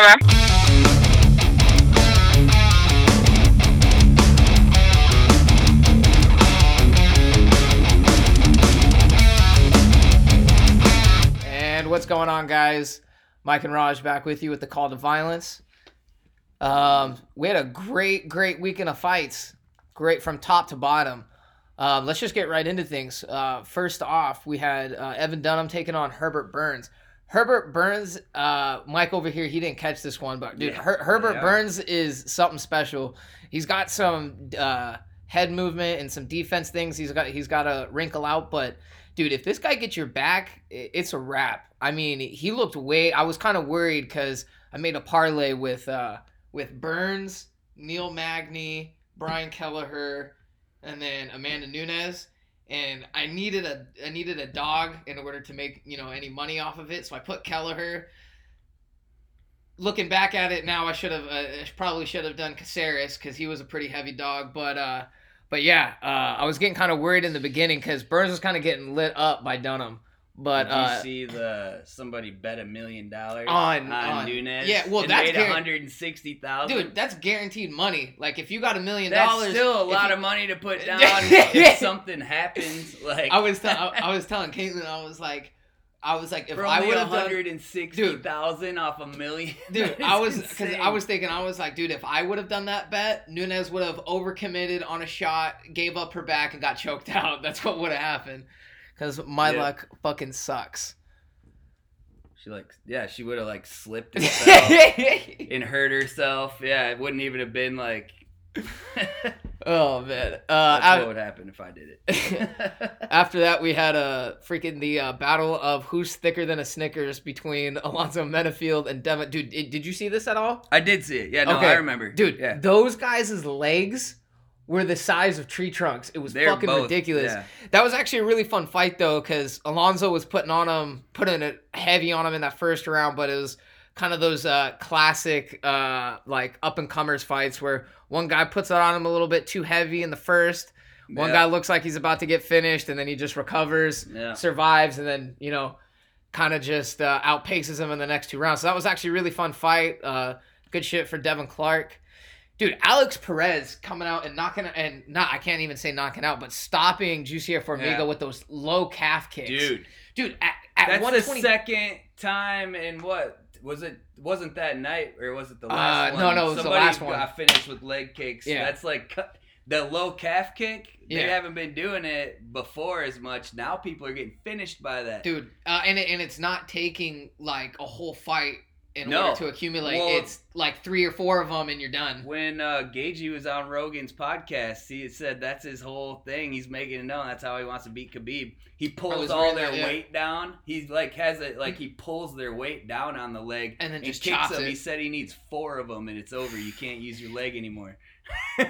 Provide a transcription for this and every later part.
Hello. And what's going on, guys? Mike and Raj back with you with the call to violence. Um, we had a great, great weekend of fights, great from top to bottom. Um, let's just get right into things. Uh, first off, we had uh, Evan Dunham taking on Herbert Burns. Herbert Burns, uh, Mike over here, he didn't catch this one, but dude, Yeah. Her- Herbert Yeah. Burns is something special. He's got some uh, head movement and some defense things. He's got he's got a wrinkle out, but dude, if this guy gets your back, it's a wrap. I mean, he looked way. I was kind of worried because I made a parlay with uh, with Burns, Neil Magny, Brian Kelleher, and then Amanda Nunes. And I needed a I needed a dog in order to make you know any money off of it, so I put Kelleher. Looking back at it now, I should have uh, probably should have done Caceres because he was a pretty heavy dog, but uh, but yeah, uh, I was getting kind of worried in the beginning because Burns was kind of getting lit up by Dunham. But Did uh, you see the somebody bet a million dollars On- on, Nunes? yeah, well, and that's made one hundred and sixty thousand. dude, that's guaranteed money. Like if you got a million that's dollars, still a lot you- of money to put down if something happens. Like I was, I, I was telling Caitlin, I was like, I was like, if I would have done, hundred and sixty thousand off a million. dude, I was because. I was thinking, I was like, dude, if I would have done that bet, Nunes would have overcommitted on a shot, gave up her back, and got choked out. That's what would have happened. Because my Yeah. luck fucking sucks. She like yeah, she would have like slipped and hurt herself. Yeah, it wouldn't even have been like. oh man. Uh, That's I- what would happen if I did it. After that, we had a freaking the uh, battle of who's thicker than a Snickers between Alonzo Menifield and Devin. Dude, did, did you see this at all? I did see it. Yeah, no, Okay. I remember. Dude, yeah. those guys' legs were the size of tree trunks. It was They're fucking both- ridiculous. yeah. That was actually a really fun fight though, because Alonzo was putting on him, putting it heavy on him in that first round, but it was kind of those uh, classic uh, like up and comers fights where one guy puts it on him a little bit too heavy in the first. One Yeah. guy looks like he's about to get finished, and then he just recovers, Yeah. survives, and then you know, kind of just uh, outpaces him in the next two rounds. So that was actually a really fun fight. Uh, good shit for Devin Clark. Dude, Alex Perez coming out and knocking and not I can't even say knocking out, but stopping Jussier Formiga Yeah. with those low calf kicks. Dude, Dude, at, at that's the second time in what was it? Wasn't that night or was it the Uh, last one? no, no, it was the Somebody last one. got finished with leg kicks. Yeah. that's like the low calf kick. They Yeah. haven't been doing it before as much. Now people are getting finished by that. dude, uh, and it, and it's not taking like a whole fight in No. order to accumulate. Well- it's like three or four of them and you're done. When uh, Gaethje was on Rogan's podcast, he said that's his whole thing. He's making it known that's how he wants to beat Khabib. He pulls all their that, yeah. weight down. He's like has it like he pulls their weight down on the leg And then just kicks them. it. He said he needs four of them and it's over. You can't use your leg anymore.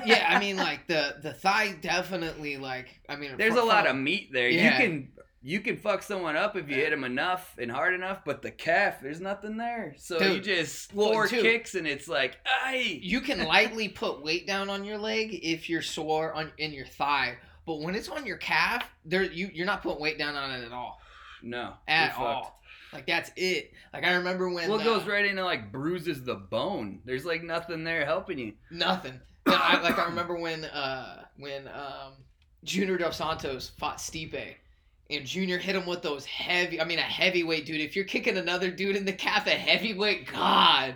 yeah, I mean like the the thigh definitely like I mean There's a lot of meat there. Yeah. You can you can fuck someone up if you hit them enough and hard enough, but the calf, there's nothing there. So you Dude, just well, four and kicks and it's like, ay. you can lightly put weight down on your leg if you're sore on in your thigh, but when it's on your calf, there you you're not putting weight down on it at all. No, At you're fucked. all. Like that's it. Like I remember when Well, it uh, goes right into like bruises the bone. There's like nothing there helping you. Nothing. No, I, like I remember when uh when um Junior Dos Santos fought Stipe. And Junior hit him with those heavy I mean a heavyweight dude. If you're kicking another dude in the calf, a heavyweight, God.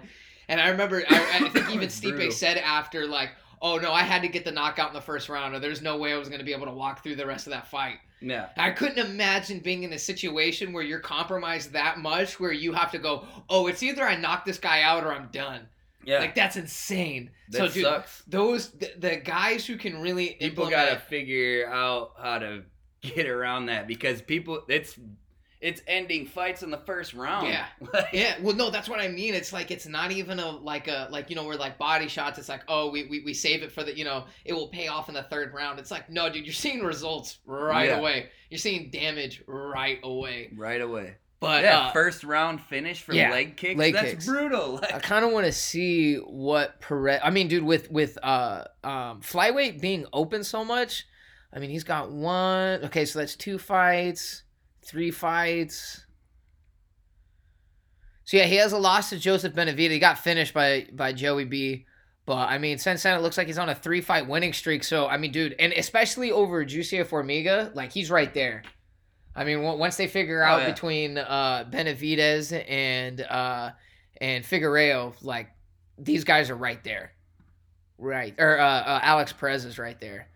And I remember I, I think even Stipe said after like, oh no, I had to get the knockout in the first round, or there's no way I was gonna be able to walk through the rest of that fight. Yeah. I couldn't imagine being in a situation where you're compromised that much where you have to go, oh, it's either I knock this guy out or I'm done. Yeah. Like that's insane. that so dude, sucks. those the, the guys who can really People got to figure out how to get around that because people it's it's ending fights in the first round. Yeah. Like, Yeah, well, no, that's what I mean. It's like it's not even a like a like you know we're like body shots. It's like oh we, we we save it for the you know it will pay off in the third round. It's like no, dude, you're seeing results right Yeah. away. You're seeing damage right away. right away. But yeah, uh, first round finish for yeah, leg kicks. leg That's kicks. brutal. I kind of want to see what Perez. I mean, dude, with with uh um flyweight being open so much, I mean he's got one. Okay, so that's two fights, three fights. So yeah, he has a loss to Joseph Benavidez. He got finished by by Joey B. But I mean, since then it looks like he's on a three fight winning streak. So I mean, dude, and especially over Juicy Formiga, like he's right there. I mean, once they figure out oh, yeah. between uh, Benavidez and uh, and Figueroa, like these guys are right there, right? Or uh, uh, Alex Perez is right there.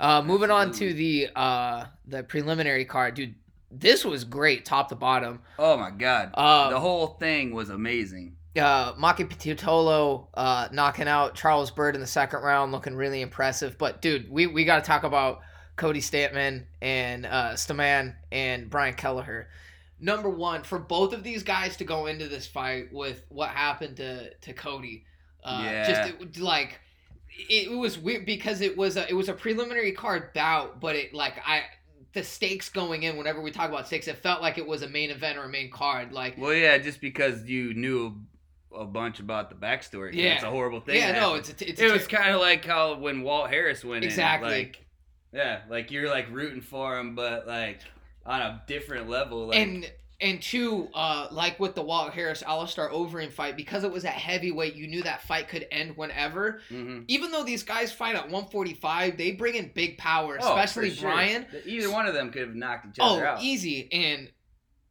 Uh, moving on to the uh, the preliminary card, dude. This was great, top to bottom. Oh my god, uh, the whole thing was amazing. Uh, Maki Pitolo uh, knocking out Charles Byrd in the second round, looking really impressive. But dude, we we got to talk about Cody Stamann and uh, Stamann and Brian Kelleher. Number one, for both of these guys to go into this fight with what happened to to Cody, uh, yeah. just it, like it, it was weird because it was a it was a preliminary card bout, but it like I the stakes going in whenever we talk about stakes, it felt like it was a main event or a main card. Like, well, yeah, just because you knew a bunch about the backstory. Yeah, it's a horrible thing. Yeah, no, it's, a, it's it was kind of like how when Walt Harris went exactly. in, like yeah, like you're like rooting for him, but like on a different level. Like, and and two, uh, like with the Walt Harris Alistair Overeem fight, because it was at heavyweight, you knew that fight could end whenever. Mm-hmm. Even though these guys fight at 145, they bring in big power, oh, especially sure. Brian. Either one of them could have knocked each other oh, out. Oh, easy. And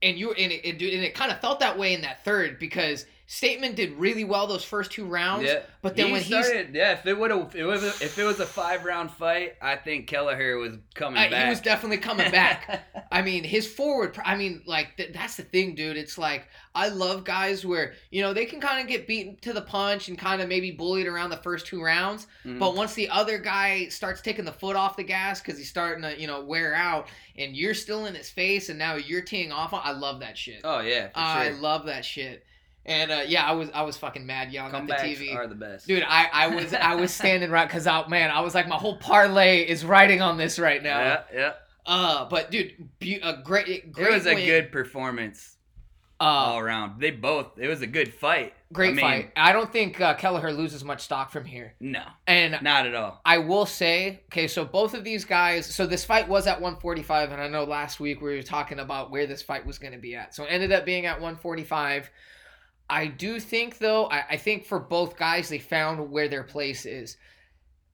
and you and it, and it kind of felt that way in that third because Stamann did really well those first two rounds. Yeah. But then he when started, yeah, if it would have, was if it was a five round fight, I think Kelleher was coming back. He was definitely coming back. I mean, his forward. I mean, like th- that's the thing, dude. It's like I love guys where you know they can kind of get beaten to the punch and kind of maybe bullied around the first two rounds, mm-hmm. but once the other guy starts taking the foot off the gas because he's starting to you know wear out, and you're still in his face, and now you're teeing off. I love that shit. Oh yeah, I love that shit. And uh, yeah, I was I was fucking mad yelling Comebacks at the TV. Are the best, dude. I, I was I was standing right because I man I was like my whole parlay is riding on this right now. Yeah, yeah. Uh, but dude, be, a great, great. It was win. a good performance uh, all around. They both. It was a good fight. Great I mean, fight. I don't think uh, Kelleher loses much stock from here. No, and not at all. I will say, okay, so both of these guys. So this fight was at 145, and I know last week we were talking about where this fight was going to be at. So it ended up being at 145. I do think though, I, I think for both guys they found where their place is.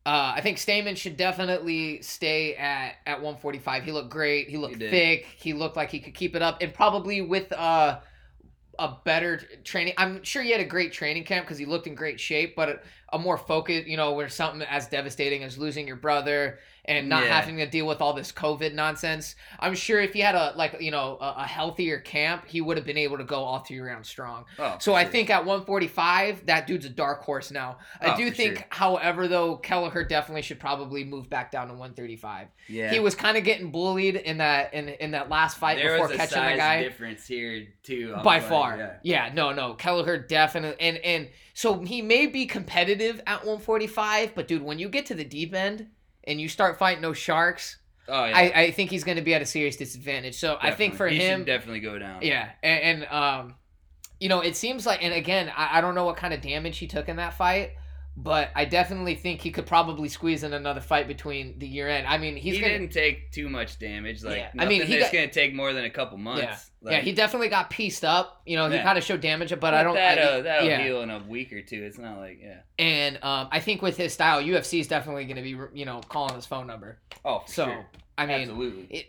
Uh, I think Stamann should definitely stay at, at 145. He looked great. He looked he thick. He looked like he could keep it up, and probably with uh, a better training. I'm sure he had a great training camp because he looked in great shape, but a, a more focused, you know, where something as devastating as losing your brother and not yeah. having to deal with all this COVID nonsense. I'm sure if he had a like you know a, a healthier camp, he would have been able to go all three rounds strong. Oh, so sure. I think at 145, that dude's a dark horse now. Oh, I do think, sure. however, though Kelleher definitely should probably move back down to 135. Yeah, he was kind of getting bullied in that in in that last fight there before catching the guy. Difference here too. By far, yeah. yeah, no, no, Kelleher definitely and and so he may be competitive at 145, but dude, when you get to the deep end and you start fighting those sharks, oh yeah, I, I think he's going to be at a serious disadvantage. So definitely. I think for he him, definitely go down. Yeah, and, and um, you know, it seems like, and again, I, I don't know what kind of damage he took in that fight. But I definitely think he could probably squeeze in another fight between the year end. I mean, he's he gonna, didn't take too much damage. Like, yeah. I mean, he's going to take more than a couple months. Yeah. Like, yeah, he definitely got pieced up. You know, he yeah. kind of showed damage, but, but I don't. That'll, I, that'll yeah. heal in a week or two. It's not like yeah. And um, I think with his style, UFC is definitely going to be you know calling his phone number. Oh, so sure. I mean, absolutely. It,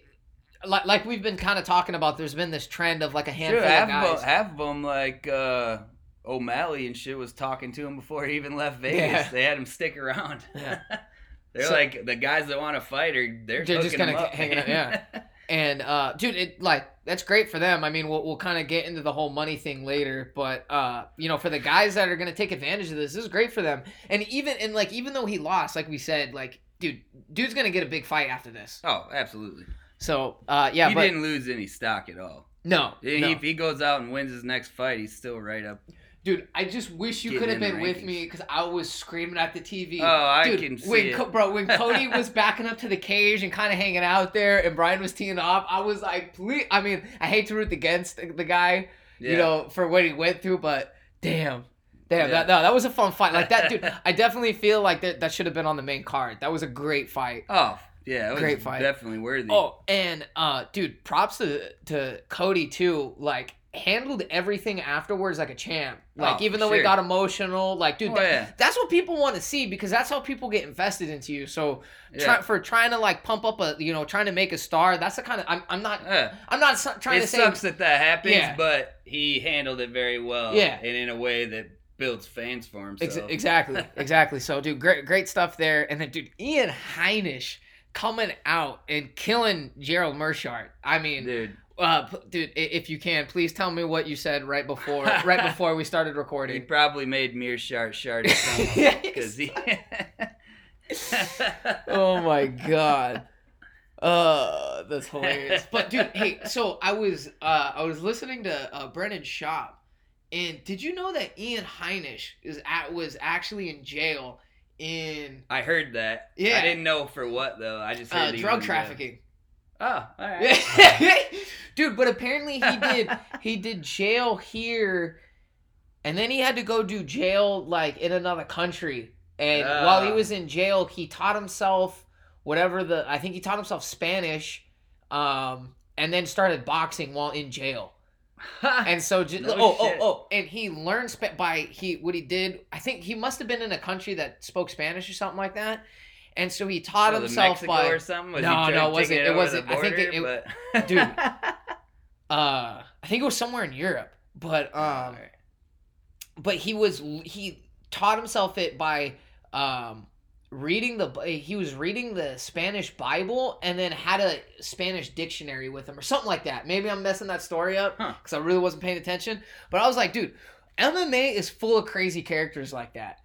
like, like we've been kind of talking about, there's been this trend of like a handful sure, half of guys. Of half of them, like uh, O'Malley and shit, was talking to him before he even left Vegas. Yeah. They had him stick around. Yeah. they're so, like the guys that want to fight are they're, they're just kind of hanging out. Yeah. And uh, dude, it like that's great for them. I mean, we'll we'll kind of get into the whole money thing later, but uh, you know, for the guys that are gonna take advantage of this, this is great for them. And even and like even though he lost, like we said, like dude, dude's gonna get a big fight after this. Oh, absolutely. So uh, yeah, he but, didn't lose any stock at all. No, if, no. if he goes out and wins his next fight, he's still right up Dude, I just wish you could have been with me because I was screaming at the TV. Oh, I Dude, can see when, it. bro. When Cody was backing up to the cage and kind of hanging out there, and Brian was teeing off, I was like, please. I mean, I hate to root against the, the guy, yeah. you know, for what he went through, but damn, damn, yeah. that no, that was a fun fight. Like that, dude. I definitely feel like that that should have been on the main card. That was a great fight. Oh, yeah, great fight. Definitely worthy. Oh, and uh, dude, props to to Cody too. Like handled everything afterwards like a champ. Like oh, even though sure. got emotional, like dude, oh, that, yeah. that's what people want to see because that's how people get invested into you. So yeah. try, for trying to like pump up a you know trying to make a star, that's the kind of I'm, I'm not yeah. I'm not trying it to say it sucks that that happens, but he handled it very well. Yeah, and in a way that builds fans for himself. Ex- exactly, exactly. So dude, great great stuff there. And then dude, Ian Heinisch coming out and killing Gerald Meerschaert. I mean, dude uh, dude, if you can, please tell me what you said right before right before we started recording. He probably made Meerschaert shard because he. oh my god. Uh, that's hilarious. But dude, hey, so I was uh I was listening to uh, Brendan Schaub, and did you know that Ian Heinisch is at was actually in jail in? I heard that. Yeah. I didn't know for what though. I just heard uh, drug trafficking. Oh, all right. Dude, but apparently he did he did jail here and then he had to go do jail like in another country. And uh. while he was in jail, he taught himself whatever the I think he taught himself Spanish um and then started boxing while in jail. and so just, no oh, oh shit. oh oh and he learned sp- by he what he did I think he must have been in a country that spoke Spanish or something like that and so he taught so himself by or something. Was no, no, it wasn't. It, it wasn't. Border, I think it, it but... dude. Uh, I think it was somewhere in Europe, but um, right. but he was he taught himself it by um reading the he was reading the Spanish Bible and then had a Spanish dictionary with him or something like that. Maybe I'm messing that story up because huh. I really wasn't paying attention. But I was like, dude, MMA is full of crazy characters like that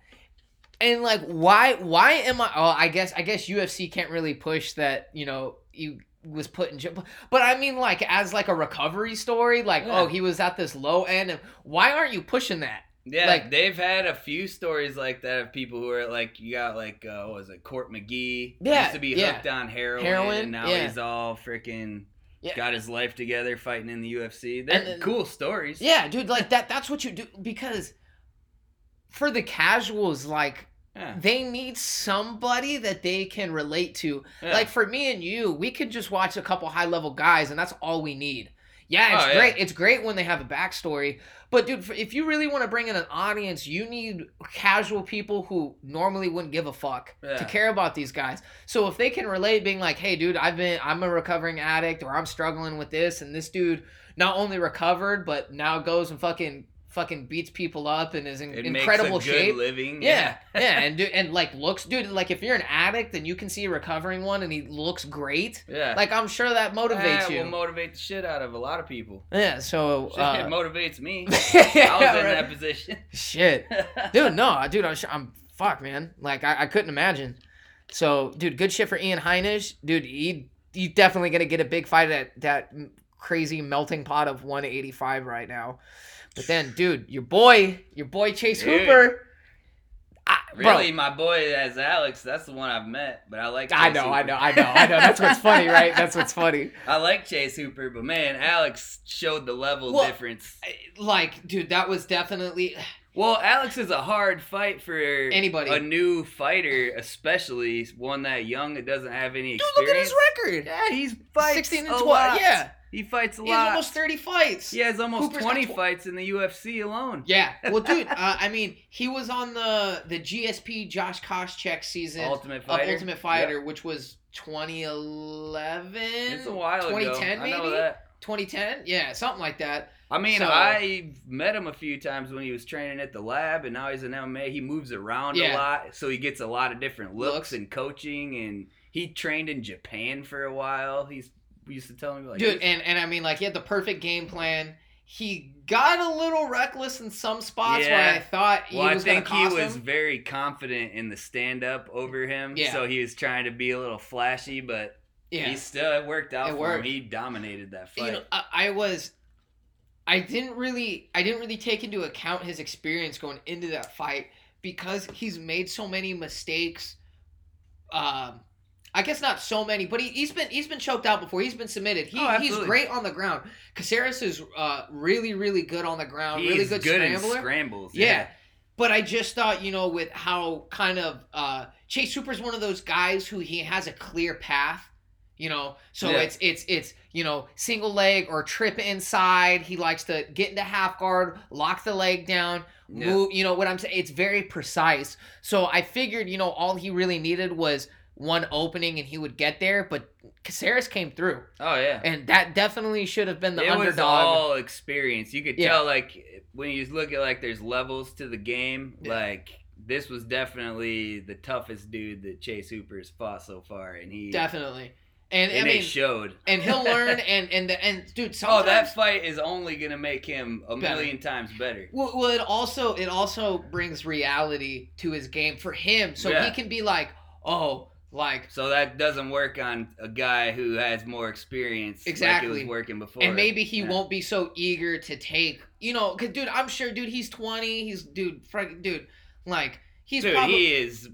and like why why am I? Oh, I guess I guess UFC can't really push that. You know, you was put in jail, but I mean like as like a recovery story. Like yeah. oh, he was at this low end, and why aren't you pushing that? Yeah, like they've had a few stories like that of people who are like, you got like, uh, what was it, Court McGee? Yeah, used to be hooked yeah. on heroin, heroin, and now yeah. he's all freaking yeah. got his life together fighting in the UFC. They're then, cool stories. Yeah, dude, like that. That's what you do because for the casuals, like yeah. They need somebody that they can relate to. Yeah. Like for me and you, we could just watch a couple high level guys, and that's all we need. Yeah, it's oh, great. Yeah. It's great when they have a backstory. But dude, if you really want to bring in an audience, you need casual people who normally wouldn't give a fuck yeah. to care about these guys. So if they can relate, being like, "Hey, dude, I've been, I'm a recovering addict, or I'm struggling with this, and this dude not only recovered, but now goes and fucking fucking beats people up and is in it incredible shape. living. Yeah, yeah, yeah and dude, and like looks, dude. Like if you're an addict and you can see a recovering one and he looks great. Yeah. Like I'm sure that motivates you. Will motivate the shit out of a lot of people. Yeah. So uh, it motivates me. I was in right. that position. Shit, dude. No, dude. I'm, I'm fuck, man. Like I, I couldn't imagine. So, dude, good shit for Ian Heinisch. Dude, he he definitely gonna get a big fight at that crazy melting pot of 185 right now. But then, dude, your boy, your boy Chase dude. Hooper. I, really, my boy as Alex, that's the one I've met, but I like. Chase I know, Hooper. I know, I know, I know. That's what's funny, right? That's what's funny. I like Chase Hooper, but man, Alex showed the level well, difference. Like, dude, that was definitely. Well, Alex is a hard fight for anybody, a new fighter, especially one that young that doesn't have any experience. Dude, look at his record. Yeah, he's fights sixteen and twelve. Yeah, he fights a lot. He has almost 30 fights. He has almost Hooper's 20 tw- fights in the UFC alone. Yeah. Well, dude, uh, I mean, he was on the the GSP Josh Koscheck season Ultimate Fighter. of Ultimate Fighter, yep. which was 2011. It's a while 2010 ago. 2010 maybe? 2010? Yeah, something like that. I mean, so, I met him a few times when he was training at the lab, and now he's in MMA. He moves around yeah. a lot, so he gets a lot of different looks, looks. and coaching. And he trained in Japan for a while. He's used to tell me like dude and, and i mean like he had the perfect game plan he got a little reckless in some spots yeah. where i thought he well, was i think he was him. very confident in the stand up over him yeah. so he was trying to be a little flashy but yeah. he still it worked out it for worked. him he dominated that fight you know, I, I was i didn't really i didn't really take into account his experience going into that fight because he's made so many mistakes um I guess not so many, but he, has been he's been choked out before. He's been submitted. He, oh, he's great on the ground. Caceres is uh, really really good on the ground. Really good, good scrambler. scrambles. Yeah. yeah. But I just thought, you know, with how kind of uh, Chase Hooper's one of those guys who he has a clear path. You know, so yeah. it's it's it's you know single leg or trip inside. He likes to get into half guard, lock the leg down, move. You know what I'm saying? It's very precise. So I figured you know all he really needed was one opening and he would get there, but Caceres came through. Oh yeah, and that definitely should have been the it underdog. was all experience. You could yeah. tell like when you look at like there's levels to the game. Yeah. Like this was definitely the toughest dude that Chase Hooper's fought so far, and he definitely. And, and I mean, it showed. And he'll learn. And and the, and dude, oh, that fight is only gonna make him a better. million times better. Well, well, it also it also brings reality to his game for him, so yeah. he can be like, oh, like so that doesn't work on a guy who has more experience. Exactly, like working before, and maybe he yeah. won't be so eager to take. You know, cause dude, I'm sure, dude, he's 20. He's dude, dude, like he's dude, probably, he is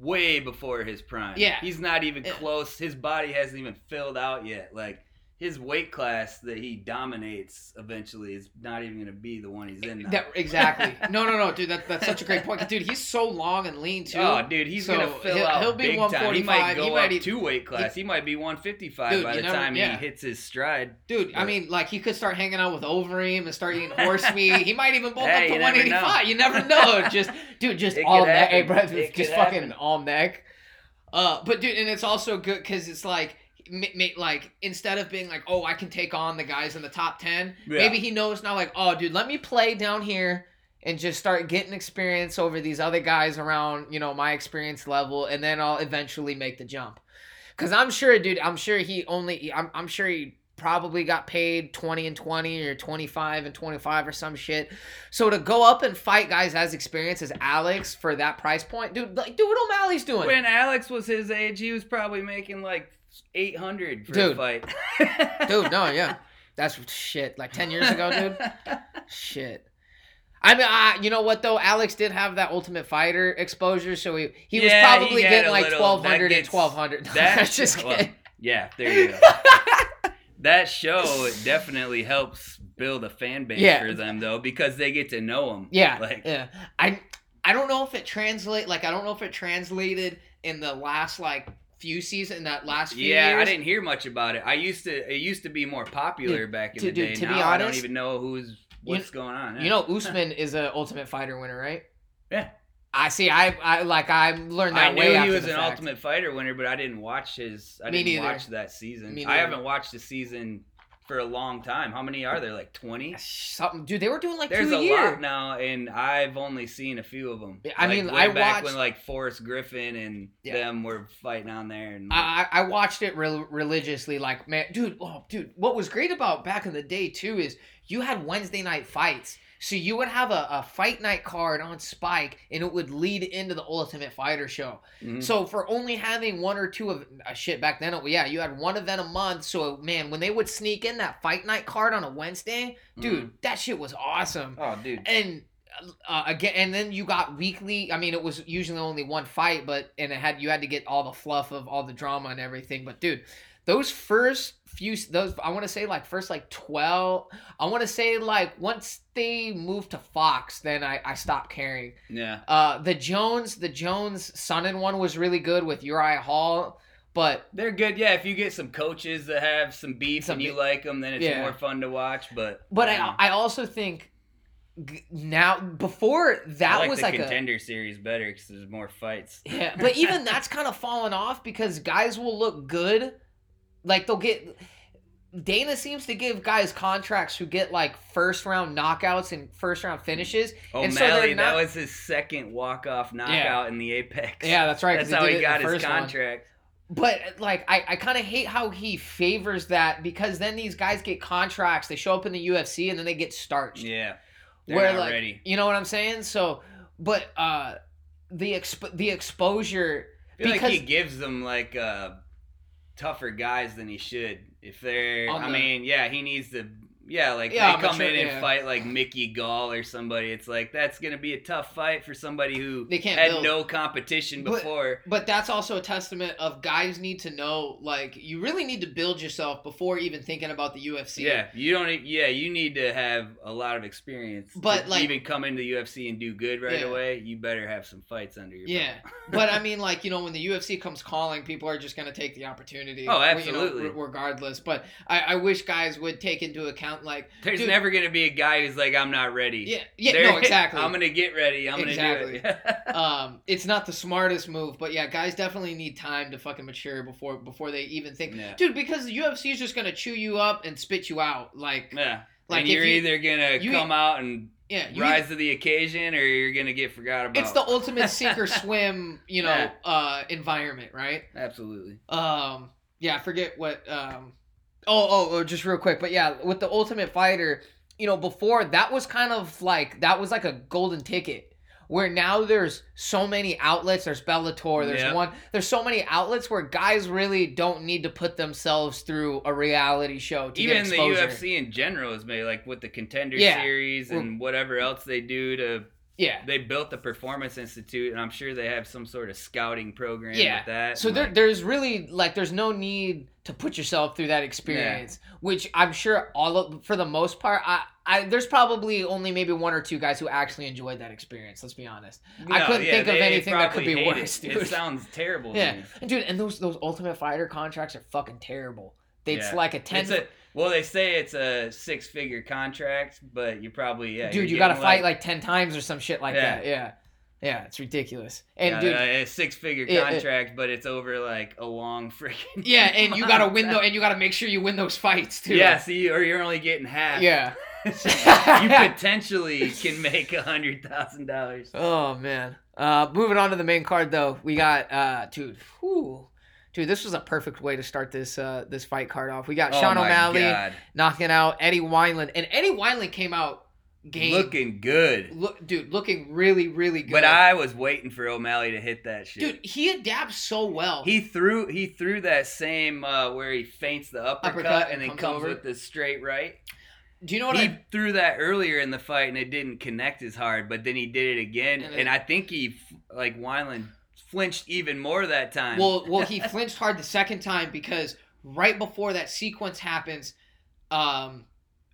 way before his prime. Yeah, he's not even eh. close. His body hasn't even filled out yet. Like his weight class that he dominates eventually is not even going to be the one he's in now. That, exactly. no, no, no, dude. That, that's such a great point. Dude, he's so long and lean too. Oh, dude, he's so going to fill he'll, out he'll be big time. He might go he might up two weight class. He, he might be 155 by the never, time yeah. he hits his stride. Dude, but, I mean, like he could start hanging out with Overeem and start eating horse meat. He might even bulk hey, up to 185. You never know. just, dude, just it all neck. Hey, bro, just fucking all neck. Uh, but dude, and it's also good because it's like like instead of being like, oh, I can take on the guys in the top ten, yeah. maybe he knows now, like, oh, dude, let me play down here and just start getting experience over these other guys around, you know, my experience level, and then I'll eventually make the jump. Cause I'm sure, dude, I'm sure he only, I'm, I'm sure he probably got paid 20 and 20 or 25 and 25 or some shit. So to go up and fight guys as experienced as Alex for that price point, dude, like, dude, what O'Malley's doing? When Alex was his age, he was probably making like eight hundred for dude. a fight. dude, no, yeah, that's shit. Like ten years ago, dude. shit. I mean, uh, you know what though? Alex did have that Ultimate Fighter exposure, so he he was probably he getting like twelve hundred and twelve hundred. That's just well, yeah. There you go. that show definitely helps build a fan base yeah. for them though, because they get to know them. Yeah, like yeah. I I don't know if it translate like I don't know if it translated in the last like few seasons, that last few yeah, years. I didn't hear much about it. I used to. It used to be more popular back in the day. To now be honest, I don't even know who's what's you, going on. Yeah. You know, Usman is an Ultimate Fighter winner, right? Yeah. I see. I, I like. I learned that. I knew he was an fact. Ultimate Fighter winner, but I didn't watch his. I Me didn't neither. watch that season. I haven't watched the season for a long time. How many are there? Like twenty? Uh, something, dude. They were doing like There's two a, year. lot now, and I've only seen a few of them. I like, mean, I back watched when like Forrest Griffin and yeah. them were fighting on there. And I, I watched it re- religiously. Like, man, dude, oh, dude. What was great about back in the day too is you had Wednesday night fights so you would have a, a fight night card on Spike, and it would lead into the Ultimate Fighter show. Mm-hmm. So for only having one or two of uh, shit back then, yeah, you had one event a month. So man, when they would sneak in that fight night card on a Wednesday, dude, mm-hmm. that shit was awesome. Oh, dude, and. Uh, again, and then you got weekly. I mean, it was usually only one fight, but and it had you had to get all the fluff of all the drama and everything. But dude, those first few those I want to say like first like 12 I want to say like once they moved to Fox then I I stopped caring. Yeah. Uh the Jones the Jones Sonnen one was really good with Uriah Hall but they're good. Yeah, if you get some coaches that have some beef some and you like them then it's yeah. more fun to watch, but But um, I I also think now before that like was like a contender a, series better because there's more fights. Yeah, but even that's kind of fallen off because guys will look good like they'll get Dana seems to give guys contracts who get like first round knockouts and first round finishes. O'Malley, so not... that was his second walk off knockout yeah. in the Apex. Yeah, that's right. That's how he got his contract. One. But like, I, I kind of hate how he favors that because then these guys get contracts, they show up in the UFC, and then they get starched. Yeah, where like, ready. you know what I'm saying? So, but uh, the exp- the exposure because like he gives them like uh tougher guys than he should. If they're, I mean, yeah, he needs to Yeah, like Yeah, they come mature- in and yeah. fight like Mickey Gall or somebody. It's like that's gonna be a tough fight for somebody who They can't had build. no competition before. But that's also a testament of guys need to know like you really need to build yourself before even thinking about the UFC. yeah, you don't. Yeah, you need to have a lot of experience. But, to like- even come into the UFC and do good right Yeah. away, you better have some fights under your Yeah, belt. but I mean, like you know, when the UFC comes calling, people are just gonna take the opportunity. Oh, you know, absolutely. regardless, but I, I wish guys would take into account like, There's Dude. never gonna be a guy who's like, I'm not ready. yeah, yeah, There- no, exactly. I'm gonna get ready. I'm Exactly. gonna do it. um, it's not the smartest move, but yeah, guys definitely need time to fucking mature before before they even think, Yeah. dude. Because the UFC is just gonna chew you up and spit you out, like, yeah. like and if you're you- either gonna you- come out and yeah, rise to the occasion, or you're gonna get forgot about. it's the ultimate sink or swim, you know, Yeah. uh, environment, right? absolutely. Um, yeah, I forget what. Um, oh, oh, oh, just real quick, but yeah, with the Ultimate Fighter, you know, before that was kind of like that was like a golden ticket. Where now there's so many outlets. There's Bellator. There's Yeah. one. There's so many outlets where guys really don't need to put themselves through a reality show to Even the. UFC in general is made like with the contender Yeah. series and whatever else they do to. Yeah. They built the Performance Institute, and I'm sure they have some sort of scouting program Yeah. with that. So there, like, there's really like there's no need to put yourself through that experience, which I'm sure all of, for the most part, I, I there's probably only maybe one or two guys who actually enjoyed that experience. Let's be honest. I couldn't yeah, think of they anything that could be worse, it. dude. It sounds terrible. Yeah, dude, and those those Ultimate Fighter contracts are fucking terrible. It's Yeah. like a ten. It's a, well, they say it's a six-figure contract, but you probably yeah. dude, you're got to fight like ten times or some shit like Yeah. that. Yeah, yeah, it's ridiculous. And yeah, dude, uh, a six-figure it- it- contract, but it's over like a long freaking. yeah, and you got to win though, and you got to make sure you win those fights too. Yeah, see, or you're only getting half. yeah. you potentially can make a hundred thousand dollars. Oh man. Uh, moving on to the main card though, we got uh, dude, whew. Dude, this was a perfect way to start this uh this fight card off. We got Oh Sean O'Malley God. knocking out Eddie Wineland, and Eddie Wineland came out game, looking good. look, dude, looking really, really good. But I was waiting for O'Malley to hit that shit. dude, he adapts so well. He threw he threw that same uh, where he feints the uppercut, Uppercut and and then comes comes with the straight right. Do you know what he I? threw that earlier in the fight and it didn't connect as hard, but then he did it again, And and, I think he like Wineland flinched even more that time. Well, well, he flinched hard the second time because right before that sequence happens, um,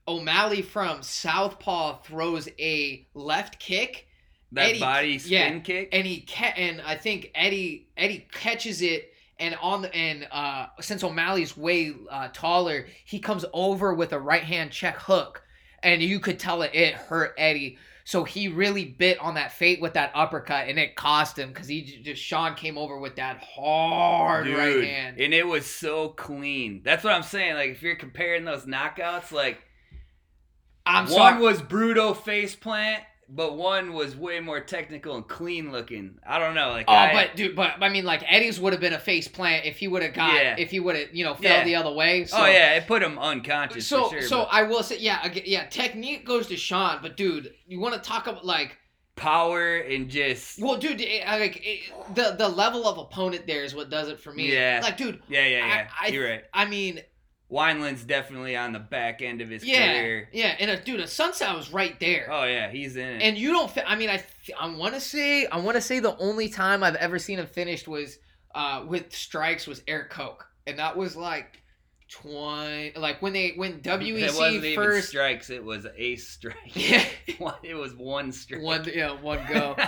O'Malley from Southpaw throws a left kick. that Eddie- body spin yeah, kick. and he ca- and I think Eddie Eddie catches it and on the and uh since O'Malley's way uh, taller, he comes over with a right hand check hook, and you could tell it it hurt Eddie. So he really bit on that fate with that uppercut, and it cost him because he just Sean came over with that hard Dude, right hand. and it was so clean. That's what I'm saying. Like if you're comparing those knockouts, like I'm one sorry. was brutal face plant, but one was way more technical and clean looking. I don't know. Like Oh, I, but dude, but I mean, like Eddie's would have been a face plant if he would have got Yeah. if he would have you know fell Yeah. the other way. Oh, so. oh yeah, it put him unconscious so for sure. so but I will say yeah yeah technique goes to Sean but dude you want to talk about like power and just well dude it, like it, the the level of opponent there is what does it for me Yeah. like dude yeah, yeah, yeah. I- I- You're right. I mean Wineland's definitely on the back end of his yeah career. yeah and a, dude a sunset was right there Oh yeah, he's in it. and you don't fi- I mean I I want to say I want to say the only time I've ever seen him finished was uh with strikes was Eric Koch and that was like 20 like when they when WEC first strikes; it was a strike. yeah it was one strike. one yeah one go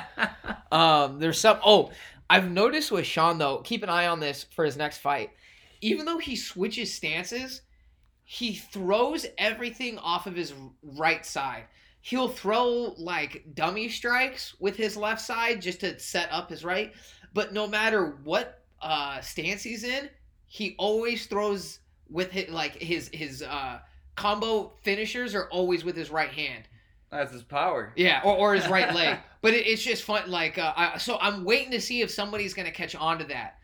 Um, there's some. Oh, I've noticed with Sean though. Keep an eye on this for his next fight. Even though he switches stances, he throws everything off of his right side. He'll throw like dummy strikes with his left side just to set up his right. But no matter what uh, stance he's in, he always throws with his, like his his uh, combo finishers are always with his right hand. That's his power. Yeah, or, or his right leg. But it, it's just fun. Like, uh, I, so I'm waiting to see if somebody's gonna catch on to that.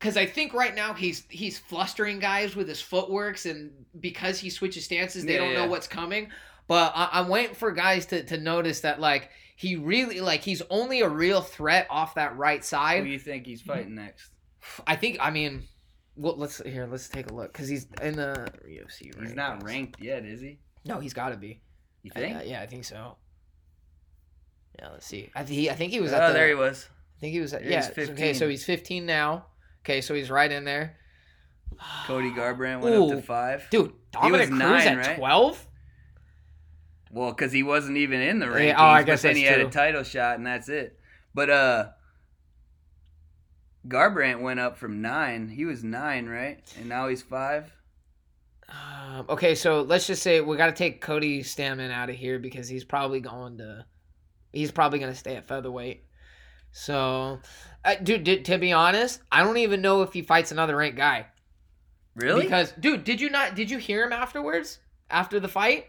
Because I think right now he's he's flustering guys with his footworks, and because he switches stances, they Yeah, don't know what's coming. But I, I'm waiting for guys to, to notice that like he really like he's only a real threat off that right side. Who do you think he's fighting next? I think. I mean, well, let's here. Let's take a look because he's in the UFC. He's not ranked yet, is he? No, he's got to be. You think? Uh, yeah, I think so. Yeah, let's see. I, think I think he was. Oh, At the, there he was. I think he was. At, yeah. he's Okay, so he's 15 now. Okay, so he's right in there. Cody Garbrandt went up to five. Dude, Dominick Cruz nine, at right? 12. Well, because he wasn't even in the rankings. Yeah, oh, I guess but then he had a title shot, and that's it. But uh, Garbrandt went up from nine. He was nine, right? And now he's five. Um, okay, so let's just say we got to take Cody Stamann out of here because he's probably going to, he's probably going to stay at featherweight. So, dude, to be honest, I don't even know if he fights another ranked guy. Really? Because, dude, did you not? Did you hear him afterwards? After the fight,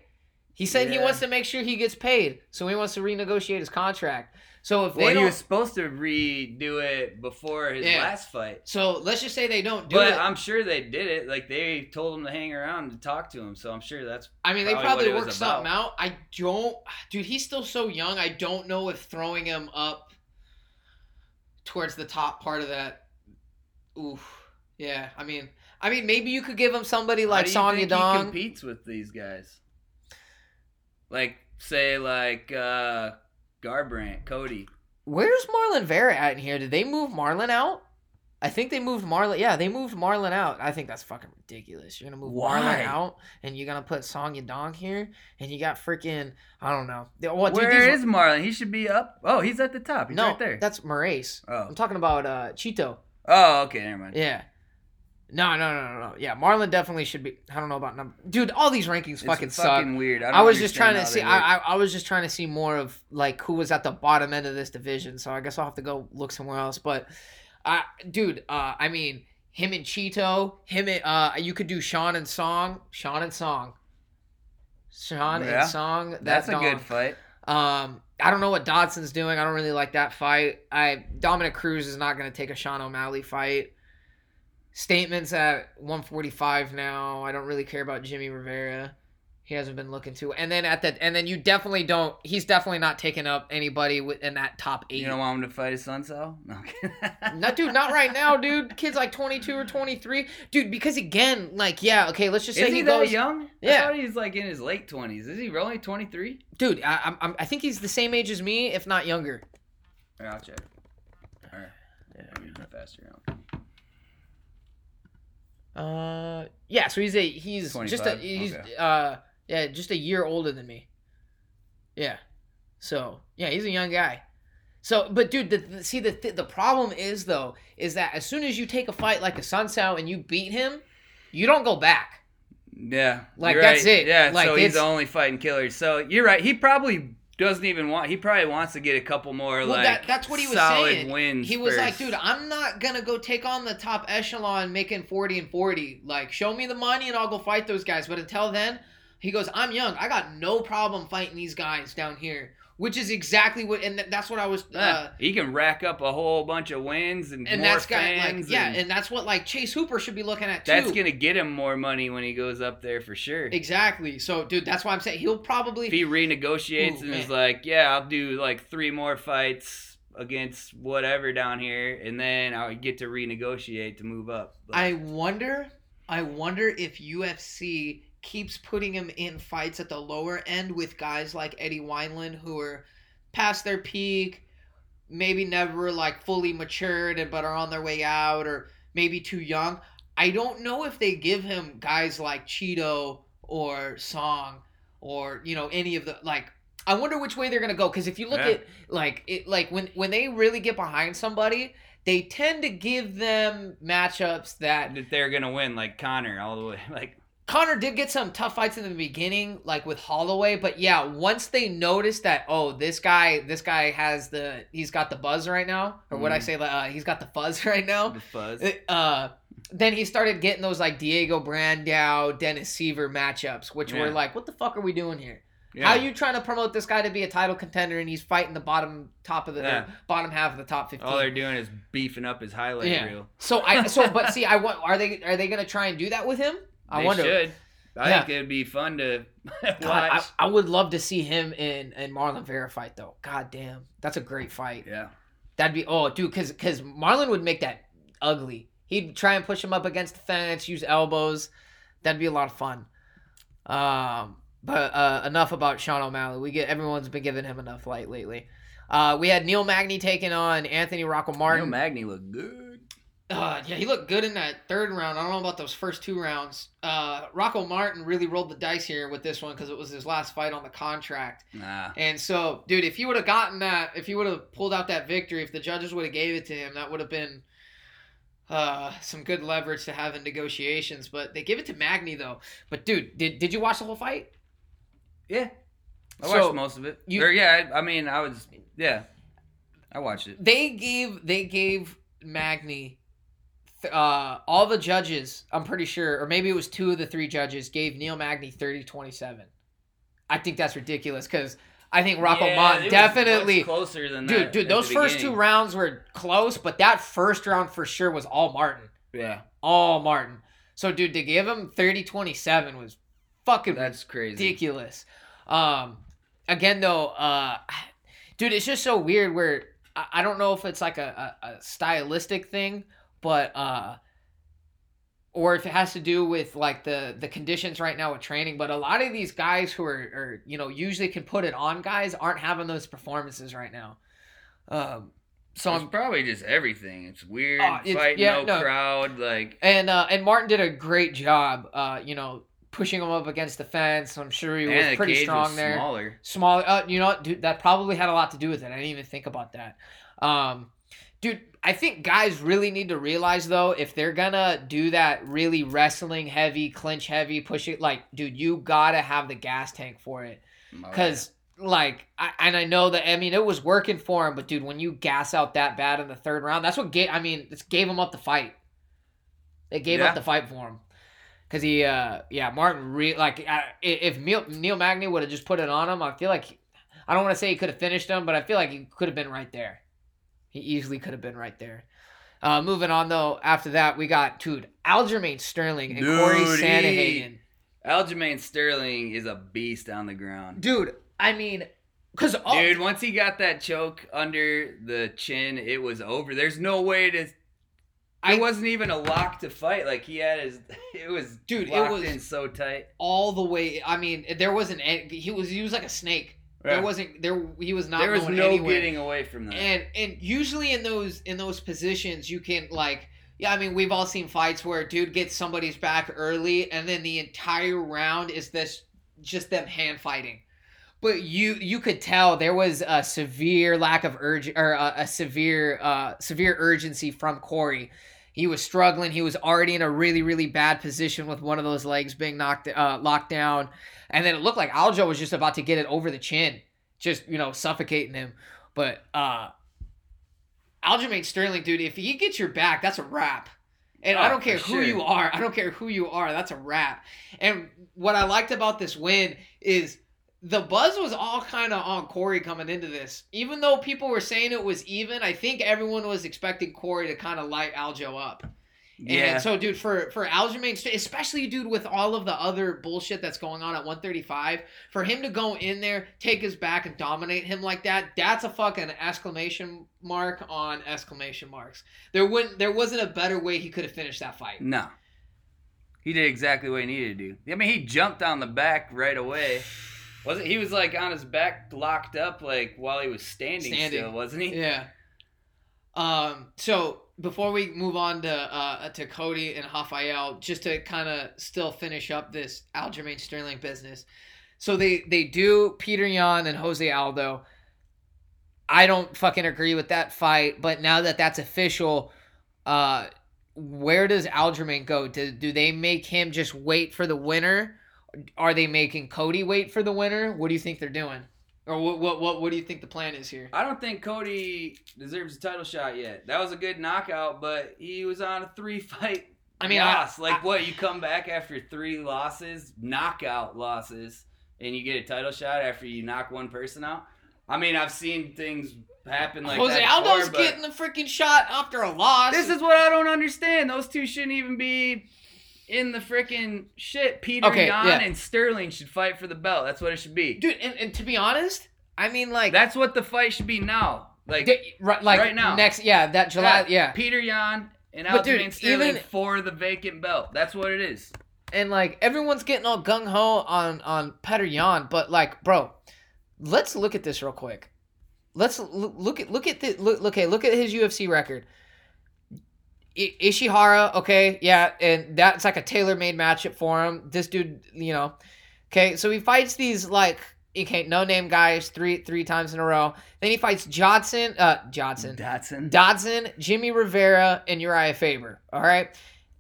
he said he wants to make sure he gets paid, so he wants to renegotiate his contract. So if they well, he was supposed to redo it before his Yeah. last fight. so let's just say they don't do it. But it. I'm sure they did it. Like they told him to hang around to talk to him. So I'm sure that's I mean, they probably probably what it was worked something about. out. I don't, dude. He's still so young. I don't know if throwing him up towards the top part of that. Oof. Yeah. I mean, I mean, maybe you could give him somebody like How do you Sonya think Dong. He competes with these guys. Like say like uh Garbrandt, Cody. Where's Marlon Vera at in here? Did they move Marlon out? I think they moved Marlon. Yeah, they moved Marlon out. I think that's fucking ridiculous. You're gonna move Why? Marlon out, and you're gonna put Song Yadong here, and you got freaking I don't know. Where dude, is Marlon? He should be up. Oh, he's at the top. He's no? right there. That's Moraes. oh. I'm talking about uh Chito. Oh, okay, never mind. Yeah. No, no, no, no, no. Yeah, Marlon definitely should be. I don't know about number. Dude, all these rankings fucking, fucking suck. weird. I, I, was just trying to see. I. I I was just trying to see more of like who was at the bottom end of this division. So I guess I'll have to go look somewhere else. But, uh, dude, uh, I mean, him and Chito, him and uh, you could do Sean and Song, Sean and Song, Sean Yeah. and Song. That's a good fight. Um, I don't know what Dodson's doing. I don't really like that fight. I Dominick Cruz is not going to take a Sean O'Malley fight. Statements at 145 now. I don't really care about Jimmy Rivera. He hasn't been looking to. And then at the and then you definitely don't. He's definitely not taking up anybody within that top eight. You don't want him to fight his son, Sal? No. Not dude, not right now, dude. Kid's like 22 or 23, dude. Because again, like, yeah, okay. Let's just say Is he, he that goes, young? Yeah. I thought he's like in his late twenties. Is he really twenty three? dude. I, I'm- I'm, I think he's the same age as me, if not younger. I'll check. All right. Yeah, I mean, faster. now. Uh, yeah. So he's a he's just a he's Okay. uh yeah just a year older than me. Yeah. So yeah, he's a young guy. So, but dude, the, the see the the problem is though is that as soon as you take a fight like a Sun Sao and you beat him, you don't go back. Yeah, Like, that's it. Yeah, Like, so he's the only fighting killer. So you're right. He probably doesn't even want. He probably wants to get a couple more Well, like that, that's what he was solid saying. wins. he was like, dude, I'm not gonna go take on the top echelon making 40 and 40. Like, show me the money and I'll go fight those guys. But until then, he goes, I'm young. I got no problem fighting these guys down here. Which is exactly what, and that's what I was. Yeah, Uh, he can rack up a whole bunch of wins and, and more that's got like, fans. yeah, and and that's what like Chase Hooper should be looking at too. that's gonna get him more money when he goes up there for sure. exactly. So, dude, that's why I'm saying he'll probably. if he renegotiates Ooh, and is like, yeah, I'll do like three more fights against whatever down here, and then I'll get to renegotiate to move up. But I wonder. I wonder if UFC keeps putting him in fights at the lower end with guys like Eddie Wineland who are past their peak, maybe never like fully matured and but are on their way out, or maybe too young. I don't know if they give him guys like Chito or Song or you know any of the like. I wonder which way they're gonna go because if you look Yeah. at like it like when when they really get behind somebody, they tend to give them matchups that that they're gonna win, like Conor, all the way. Like, Conor did get some tough fights in the beginning, like with Holloway, but yeah, once they noticed that, oh, this guy, this guy has the, he's got the buzz right now, or what I say, uh, he's got the fuzz right now. the fuzz. Uh, then he started getting those like Diego Brandao, Dennis Siver matchups, which were like, what the fuck are we doing here? Yeah. How are you trying to promote this guy to be a title contender and he's fighting the bottom top of the Yeah. bottom half of the top fifteen? All they're doing is beefing up his highlight Yeah. reel. so I, so but see, I want, are they, are they gonna try and do that with him? I they wonder. should. I Yeah. think it'd be fun to watch. God, I, I would love to see him in in Marlon Vera fight though. God damn, that's a great fight. yeah. That'd be oh dude, because because Marlon would make that ugly. He'd try and push him up against the fence, use elbows. That'd be a lot of fun. Um, but uh, enough about Sean O'Malley. We get everyone's been giving him enough light lately. Uh, we had Neil Magny taking on Anthony Rocco Martin. Neil Magny looked good. Uh, yeah, he looked good in that third round. I don't know about those first two rounds. Uh, Rocco Martin really rolled the dice here with this one because it was his last fight on the contract. Nah. And so, dude, if he would have gotten that, if he would have pulled out that victory, if the judges would have gave it to him, that would have been uh, some good leverage to have in negotiations. But they give it to Magny though. But dude, did did you watch the whole fight? Yeah, I So, watched most of it. you- Or, yeah, I, I mean, I was yeah, I watched it. They gave they gave Magny uh, all the judges, I'm pretty sure, or maybe it was two of the three judges, gave Neil Magny 30 27. I think that's ridiculous because I think Rocco Yeah, was definitely. closer than Dude, that dude, those first two rounds were close, but that first round for sure was all Martin. Yeah, All Martin. So, dude, to give him 30 27 was fucking that's crazy. ridiculous. Um, again though, uh, dude, it's just so weird. Where I, I don't know if it's like a, a, a stylistic thing, but uh, or if it has to do with like the the conditions right now with training. But a lot of these guys who are, are you know usually can put it on guys aren't having those performances right now. Um, so it's I'm probably just everything. It's weird. Oh, it's- fighting yeah, no, no. crowd. Like and uh, and Martin did a great job. Uh, you know, pushing him up against the fence. I'm sure he was pretty strong was there. Smaller. smaller. uh, you know what, dude? That probably had a lot to do with it. I didn't even think about that. Um, dude, I think guys really need to realize though, if they're gonna do that really wrestling heavy, clinch heavy, push it, like, dude, you gotta have the gas tank for it. Oh, Cause like, I, and I know that I mean it was working for him, but dude, when you gas out that bad in the third round, that's what gave. I mean, it's gave him up the fight. They gave Yeah. up the fight for him. Cause he, uh, yeah, Martin, re- like, I, if Neil, Neil Magny would have just put it on him, I feel like, he- I don't want to say he could have finished him, but I feel like he could have been right there. He easily could have been right there. Uh, moving on though, after that we got dude Aljamain Sterling and Corey Dude, he- Sandhagen. Aljamain Sterling is a beast on the ground. Dude, I mean, cause all, Dude, once he got that choke under the chin, it was over. There's no way to. I- wasn't even a lock to fight. Like he had his, it was Dude, it was- in so tight. all the way. I mean, there wasn't. He was. He was like a snake. There wasn't. There. He was not. there was going no anywhere. getting away from that. And and usually in those in those positions, you can like. Yeah, I mean, we've all seen fights where a dude gets somebody's back early, and then the entire round is this just them hand fighting. But you you could tell there was a severe lack of urge or a, a severe uh, severe urgency from Corey. He was struggling. He was already in a really really bad position with one of those legs being knocked uh, locked down, and then it looked like Aljo was just about to get it over the chin, just you know suffocating him. But uh, Aljamain Sterling, dude, if he gets your back, that's a wrap. And I Oh, don't care who sure. you are. I don't care who you are. That's a wrap. And what I liked about this win is the buzz was all kind of on Corey coming into this. Even though people were saying it was even, I think everyone was expecting Corey to kind of light Aljo up. yeah, And so, dude, for for Aljamain, especially dude with all of the other bullshit that's going on at 135, for him to go in there, take his back, and dominate him like that, that's a fucking exclamation mark on exclamation marks. There wouldn't, there wasn't a better way he could have finished that fight. no. He did exactly what he needed to do. I mean, he jumped on the back right away. Was it? He was like on his back, locked up, like while he was standing, Standing. still, wasn't he? Yeah. Um. So before we move on to uh to Cody and Rafael, just to kind of still finish up this Aljamain Sterling business. So they they do Peter Yan and Jose Aldo. I don't fucking agree with that fight, but now that that's official, uh, where does Aljamain go? Do do they make him just wait for the winner? Are they making Cody wait for the winner? What do you think they're doing? Or what what what, what do you think the plan is here? I don't think Cody deserves a title shot yet. That was a good knockout, but he was on a three fight I mean, I- like I- what? You come back after three losses, knockout losses, and you get a title shot after you knock one person out. I mean, I've seen things happen like that. Jose that Aldo's before, but getting the freaking shot after a loss. This is what I don't understand. Those two shouldn't even be in the freaking shit. Peter Okay, Yan yeah. and Sterling should fight for the belt. That's what it should be. dude. And, and to be honest, I mean, like That's what the fight should be now. Like right, like right now. next, yeah, that July, yeah. Peter Yan and Aljamain Sterling even- for the vacant belt. That's what it is. and like everyone's getting all gung ho on on Peter Yan, but like, bro, let's look at this real quick. Let's look at look at the look. Okay, look at his UFC record. I- Ishihara, okay, yeah, and that's like a tailor made matchup for him. This dude, you know, okay, so he fights these like okay, no name guys three three times in a row. Then he fights Johnson, uh, Johnson, Dodson, Dodson, Jimmy Rivera, and Urijah Faber. All right,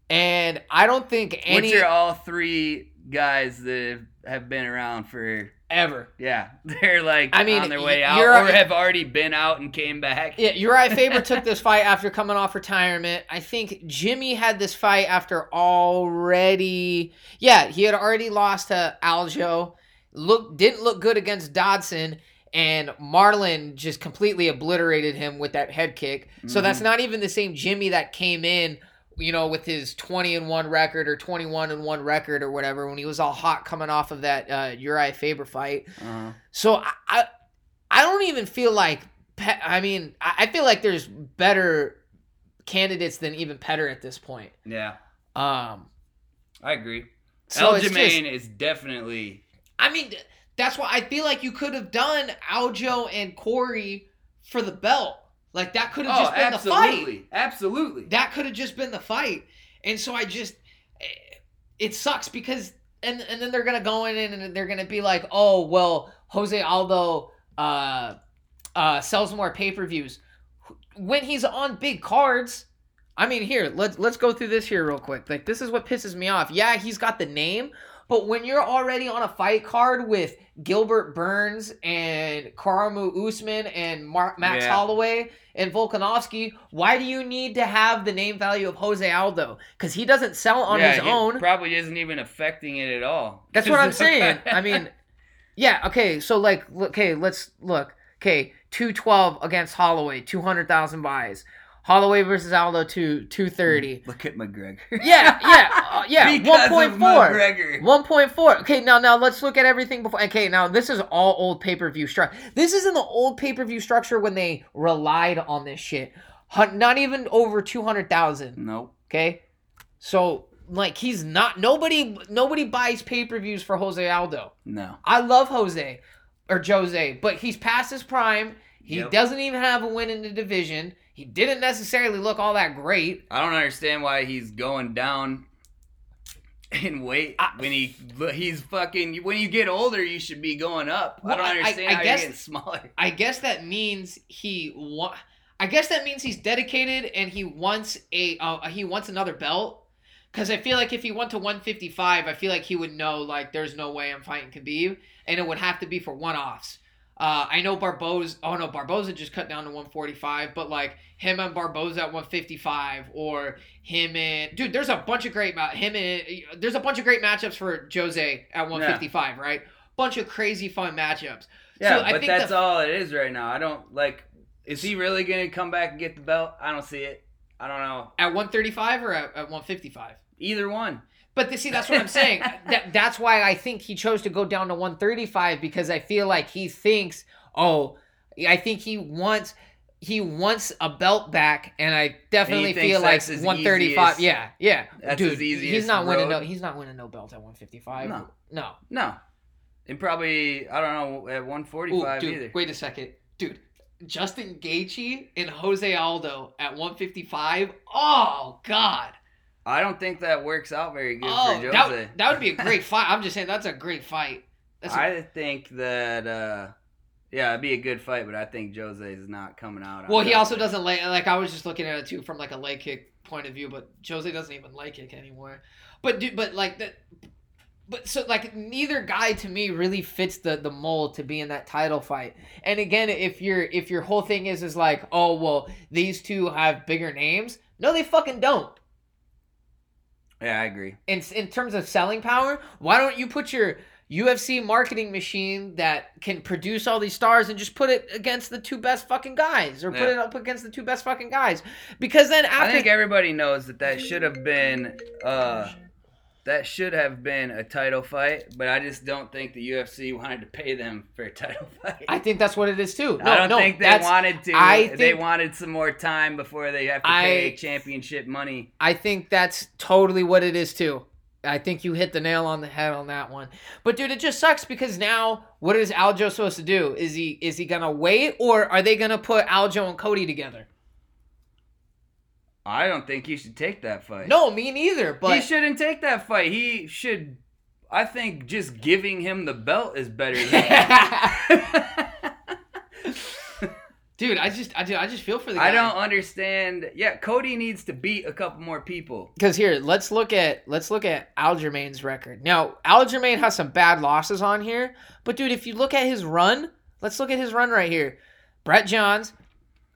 and I don't think any. Which are all three guys that have been around for ever. Yeah, they're like I mean, on their way out or have already been out and came back. Yeah, Urijah Faber took this fight after coming off retirement. I think Jimmy had this fight after already. Yeah, he had already lost to Aljo. Look, didn't look good against Dodson, and Marlon just completely obliterated him with that head kick. So that's Mhm. not even the same Jimmy that came in. You know, with his twenty and one record or twenty one and one record or whatever, when he was all hot coming off of that uh, Urijah Faber fight. Uh-huh. So I, I, I don't even feel like. I mean, I, feel like there's better candidates than even Petr at this point. Yeah, Um, I agree. so just, Aljamain is definitely I mean, that's why I feel like you could have done Aljo and Corey for the belt. Like that could have oh, just been the fight. absolutely, absolutely. That could have just been the fight. And so I just, eh, it sucks because, and and then they're gonna go in and they're gonna be like, oh well, Jose Aldo uh, uh, sells more pay per views when he's on big cards. I mean, here let's let's go through this here real quick. Like this is what pisses me off. Yeah, he's got the name, but when you're already on a fight card with Gilbert Burns and Kamaru Usman and Mar- Max Yeah. Holloway and Volkanovski, why do you need to have the name value of Jose Aldo? Because he doesn't sell on Yeah, his own. Probably isn't even affecting it at all. That's what I'm saying. I mean, yeah, okay, so like, okay, let's look. Okay, 212 against Holloway, 200,000 buys. Holloway versus Aldo, two 230. look at McGregor. Yeah, yeah, uh, yeah, 1.4. McGregor. 1.4. Okay, now now let's look at everything before. Okay, now this is all old pay per view structure. This is in the old pay per view structure when they relied on this shit. Not even over two hundred thousand. Nope. Okay, so like he's not nobody nobody buys pay per views for Jose Aldo. No. I love Jose or Jose, but he's past his prime. He Yep. doesn't even have a win in the division. He didn't necessarily look all that great. I don't understand why he's going down in weight I- when he he's fucking when you get older you should be going up. I don't I- I- understand I how guess- you're getting smaller. I guess that means he wa- I guess that means he's dedicated and he wants a uh, he wants another belt. Cause I feel like if he went to 155, I feel like he would know like there's no way I'm fighting Khabib, and it would have to be for one offs. Uh, I know Barboza. Oh no, Barboza just cut down to 145, but like him and Barboza at 155, or him and dude, there's a bunch of great ma- him and there's a bunch of great matchups for Jose at 155, right? Bunch of crazy fun matchups. Yeah, So I but think that's the- all it is right now. I don't like. Is he really gonna come back and get the belt? I don't see it. I don't know. At 135 or at, at 155? Either one. But th- see, that's what I'm saying. that, that's why I think he chose to go down to 135 because I feel like he thinks, oh, I think he wants he wants a belt back, and I definitely thinks feel like 135. easiest- Yeah, yeah, dude, he's not winning no he's not winning no belt at 155. No. no. No. And probably I don't know at Ooh, 145 dude, either. wait a second, dude. Justin Gaethje and Jose Aldo at 155. Oh God. I don't think that works out very good Oh, for Jose. that, that would be a great fight. I'm just saying that's a great fight. That's a, I think that uh yeah, it'd be a good fight, but I think Jose is not coming out. well, he also doesn't like like I was just looking at it too from like a leg kick point of view, but Jose doesn't even leg kick anymore. But dude, but like that. But so like neither guy to me really fits the the mold to be in that title fight. And again, if your if your whole thing is is like, oh well, these two have bigger names. No, they fucking don't. Yeah, I agree. in in terms of selling power, why don't you put your UFC marketing machine that can produce all these stars and just put it against the two best fucking guys, or put it up against the two best fucking guys? Because then I think everybody knows that that should have been uh that should have been a title fight, but I just don't think the UFC wanted to pay them for a title fight. I think that's what it is too. No, I don't no, think they wanted to. I they wanted some more time before they have to I- pay championship money. I think that's totally what it is too. I think you hit the nail on the head on that one. But dude, it just sucks because now what is Aljo supposed to do? Is he is he gonna wait or are they gonna put Aljo and Cody together? I don't think he should take that fight. No, me neither. But he shouldn't take that fight. He should. I think just giving him the belt is better. than Dude, I just, I, I just feel for the guy. I don't understand. Yeah, Cody needs to beat a couple more people. Because here, let's look at let's look at Aljamain's record. Now, Aljamain has some bad losses on here, but dude, if you look at his run, let's look at his run right here. Brett Johns,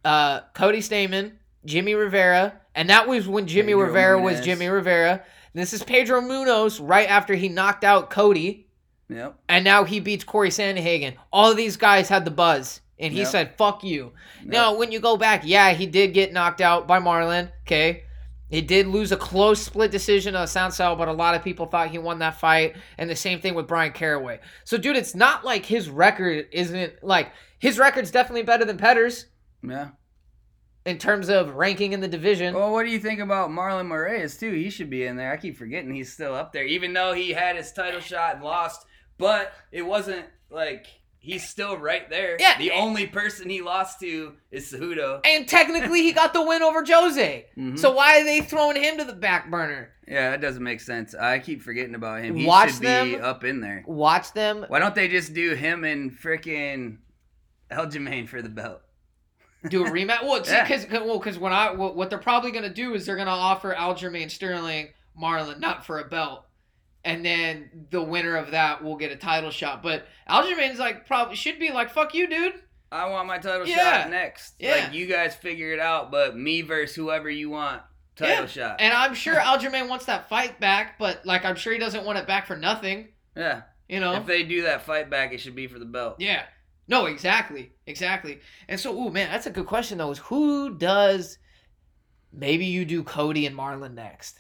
uh, Cody Stamann, Jimmy Rivera, and that was when Jimmy Pedro Rivera Munhoz. was Jimmy Rivera. And this is Pedro Munhoz right after he knocked out Cody. Yep. And now he beats Corey Sandhagen. All of these guys had the buzz and he yep. said "fuck you." Yep. Now, when you go back, yeah, he did get knocked out by Marlon. Okay, he did lose a close split decision on Assunção, but a lot of people thought he won that fight. And the same thing with Bryan Caraway. So, dude, it's not like his record isn't like his record's definitely better than Petr's. Yeah. In terms of ranking in the division. Well, what do you think about Marlon Moraes too? He should be in there. I keep forgetting he's still up there, even though he had his title shot and lost. But it wasn't like he's still right there. Yeah. The only person he lost to is Cejudo. And technically, he got the win over Jose. Mm-hmm. So why are they throwing him to the back burner? Yeah, that doesn't make sense. I keep forgetting about him. He watch should them, be up in there. Watch them. Why don't they just do him and freaking Aljamain for the belt? Do a rematch? Well, because yeah. well, because when I what they're probably gonna do is they're gonna offer Aljamain Sterling Marlon not for a belt and then the winner of that will get a title shot. But Aljamain's like probably should be like, fuck you, dude. I want my title yeah. shot next. Yeah. Like you guys figure it out, but me versus whoever you want. Title yeah. shot. And I'm sure Aljamain wants that fight back, but like I'm sure he doesn't want it back for nothing. Yeah. You know. If they do that fight back, it should be for the belt. Yeah. No, exactly. Exactly. And so, oh man, that's a good question though, is who does maybe you do Cody and Marlon next?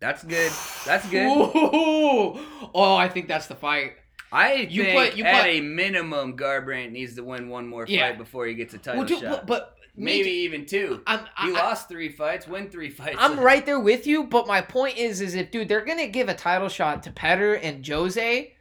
That's good. That's good. Ooh. Oh, I think that's the fight. I you think put, you at put, a minimum, Garbrandt needs to win one more yeah. fight before he gets a title well, dude, shot. But, but maybe even two. I'm, I, he I, lost three fights, win three fights. I'm right there with you, but my point is, is if dude, they're gonna give a title shot to Petr and Jose.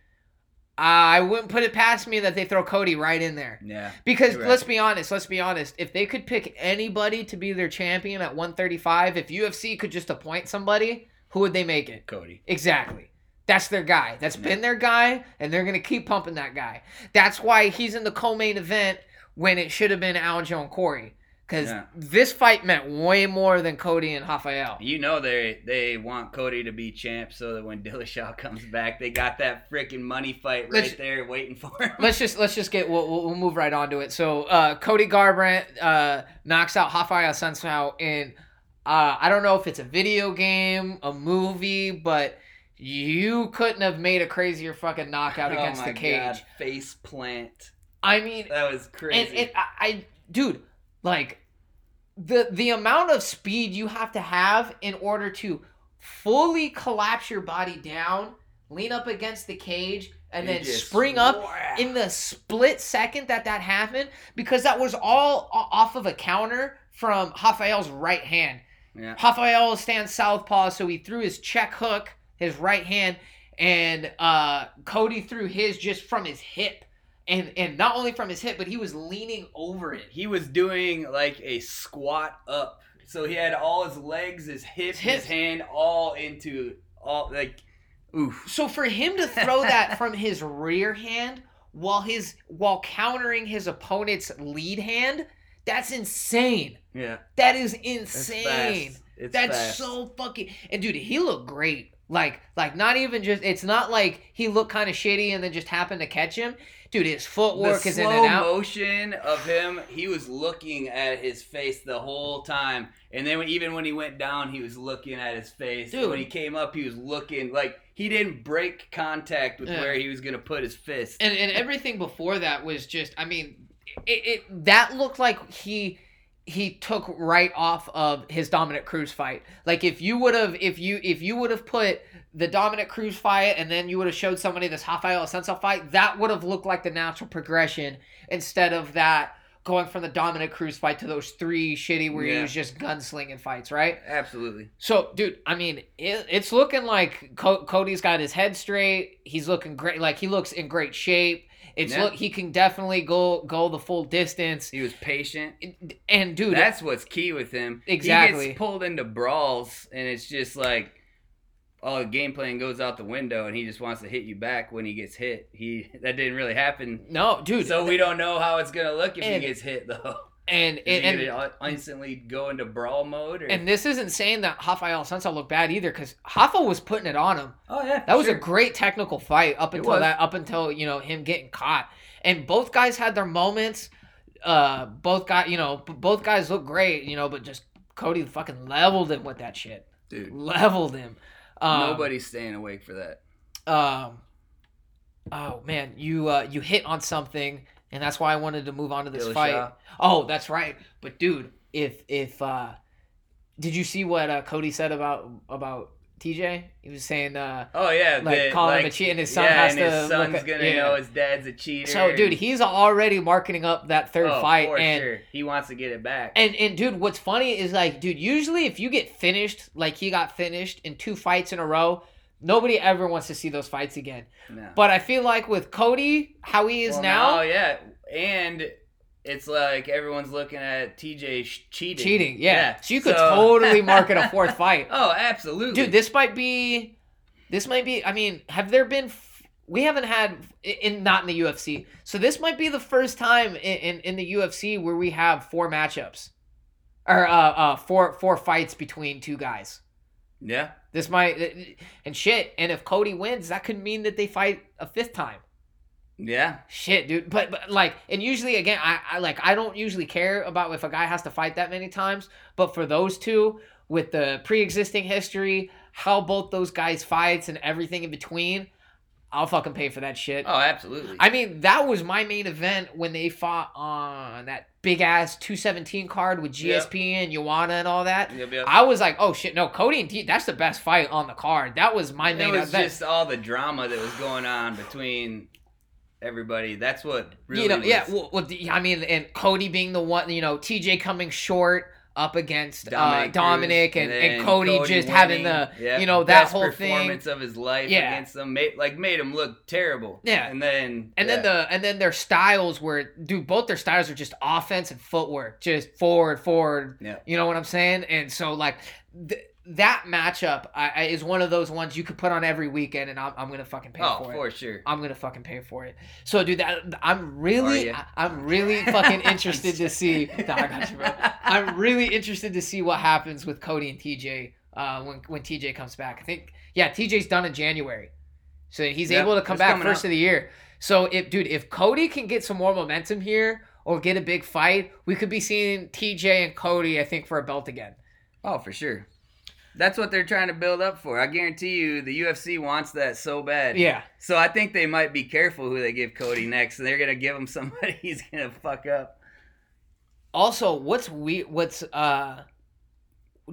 I wouldn't put it past me that they throw Cody right in there. Yeah. Because right. let's be honest, let's be honest. If they could pick anybody to be their champion at 135, if UFC could just appoint somebody, who would they make it? Cody. Exactly. That's their guy. That's yeah. been their guy, and they're gonna keep pumping that guy. That's why he's in the co-main event when it should have been Aljo and Corey. Because yeah. this fight meant way more than Cody and Rafael. You know they they want Cody to be champ so that when Dillashaw comes back, they got that freaking money fight right let's, there waiting for him. Let's just let's just get we'll, we'll move right on to it. So uh, Cody Garbrandt uh, knocks out Rafael Assunção in uh, I don't know if it's a video game, a movie, but you couldn't have made a crazier fucking knockout oh against the cage. God, face plant. I mean, that was crazy. And, and I, I, dude, like the the amount of speed you have to have in order to fully collapse your body down, lean up against the cage, and then spring up in the split second that that happened because that was all off of a counter from Rafael's right hand. Yeah. Rafael stands southpaw, so he threw his check hook, his right hand, and uh, Cody threw his just from his hip. And and not only from his hip, but he was leaning over it. He was doing like a squat up. So he had all his legs, his hip, his, his hand all into all like oof. So for him to throw that from his rear hand while his while countering his opponent's lead hand, that's insane. Yeah. That is insane. It's That's fast. so fucking and dude, he looked great. Like like not even just it's not like he looked kind of shitty and then just happened to catch him. Dude, his footwork the is in and out. motion of him, he was looking at his face the whole time. And then even when he went down, he was looking at his face. Dude. When he came up, he was looking like he didn't break contact with yeah. where he was gonna put his fist. And and everything before that was just I mean, it, it that looked like he he took right off of his Dominick Cruz fight. Like if you would have if you if you would have put the Dominick Cruz fight and then you would have showed somebody this Rafael Assunção fight, that would have looked like the natural progression instead of that going from the Dominick Cruz fight to those three shitty where yeah. he was just gunslinging fights, right? Absolutely. So, dude, I mean, it, it's looking like Co- Cody's got his head straight. He's looking great. Like he looks in great shape. It's yeah. look he can definitely go go the full distance. He was patient, and dude, that's what's key with him. Exactly, he gets pulled into brawls, and it's just like all the game plan goes out the window, and he just wants to hit you back when he gets hit. He that didn't really happen. No, dude. So we don't know how it's gonna look if and, he gets hit though. And and, and instantly go into brawl mode. Or? And this isn't saying that Rafael Assunção looked bad either, because Rafa was putting it on him. Oh yeah, that was a great technical fight up until that, up until you know him getting caught. And both guys had their moments. Uh, both got you know, both guys look great, you know, but just Cody fucking leveled him with that shit. Dude, leveled him. Um, Nobody's staying awake for that. Um. Oh man, you uh, you hit on something and that's why I wanted to move on to this Dillashaw. fight. Oh, that's right. But dude, if if uh did you see what uh, Cody said about about TJ? He was saying, uh, "Oh yeah, like the, calling like, him a cheat, and his son yeah, has and to. His son's at, gonna yeah. know his dad's a cheater. So, dude, he's already marketing up that third oh, fight, and sure. he wants to get it back. And and dude, what's funny is like, dude, usually if you get finished, like he got finished in two fights in a row, Nobody ever wants to see those fights again. No. But I feel like with Cody, how he is well, now, now, yeah, and it's like everyone's looking at TJ cheating. Cheating, yeah. yeah. So you could so... totally market a fourth fight. Oh, absolutely, dude. This might be, this might be. I mean, have there been? We haven't had in not in the UFC. So this might be the first time in in, in the UFC where we have four matchups, or uh, uh four four fights between two guys. Yeah. This might and shit. And if Cody wins, that could mean that they fight a fifth time. Yeah. Shit, dude. But, but like, and usually again, I, I like I don't usually care about if a guy has to fight that many times. But for those two, with the pre-existing history, how both those guys fights and everything in between, I'll fucking pay for that shit. Oh, absolutely. I mean, that was my main event when they fought on that big ass 217 card with GSP yep. and Joanna and all that. Yep, yep. I was like, oh shit, no, Cody and T, that's the best fight on the card. That was my main event. It was event. just all the drama that was going on between everybody. That's what really you know. Was... Yeah, well, well, I mean, and Cody being the one, you know, TJ coming short up against Dominick, uh, Dominick and, and, and, Cody, Cody just winning. having the yep. you know that Best whole performance thing. of his life yeah. against them, made, like made him look terrible. Yeah, and then and yeah. then the and then their styles were dude, both their styles are just offense and footwork, just forward, forward. Yeah, you know what I'm saying? And so like. Th- that matchup I, I, is one of those ones you could put on every weekend, and I'm, I'm gonna fucking pay oh, for it. for sure. I'm gonna fucking pay for it. So, dude, that I'm really, I, am really fucking interested to see. No, I got you, bro. I'm really interested to see what happens with Cody and TJ uh, when when TJ comes back. I think, yeah, TJ's done in January, so he's yep, able to come back first out. of the year. So, if dude, if Cody can get some more momentum here or get a big fight, we could be seeing TJ and Cody, I think, for a belt again. Oh, for sure. That's what they're trying to build up for. I guarantee you, the UFC wants that so bad. Yeah. So I think they might be careful who they give Cody next, and they're gonna give him somebody he's gonna fuck up. Also, what's we what's uh,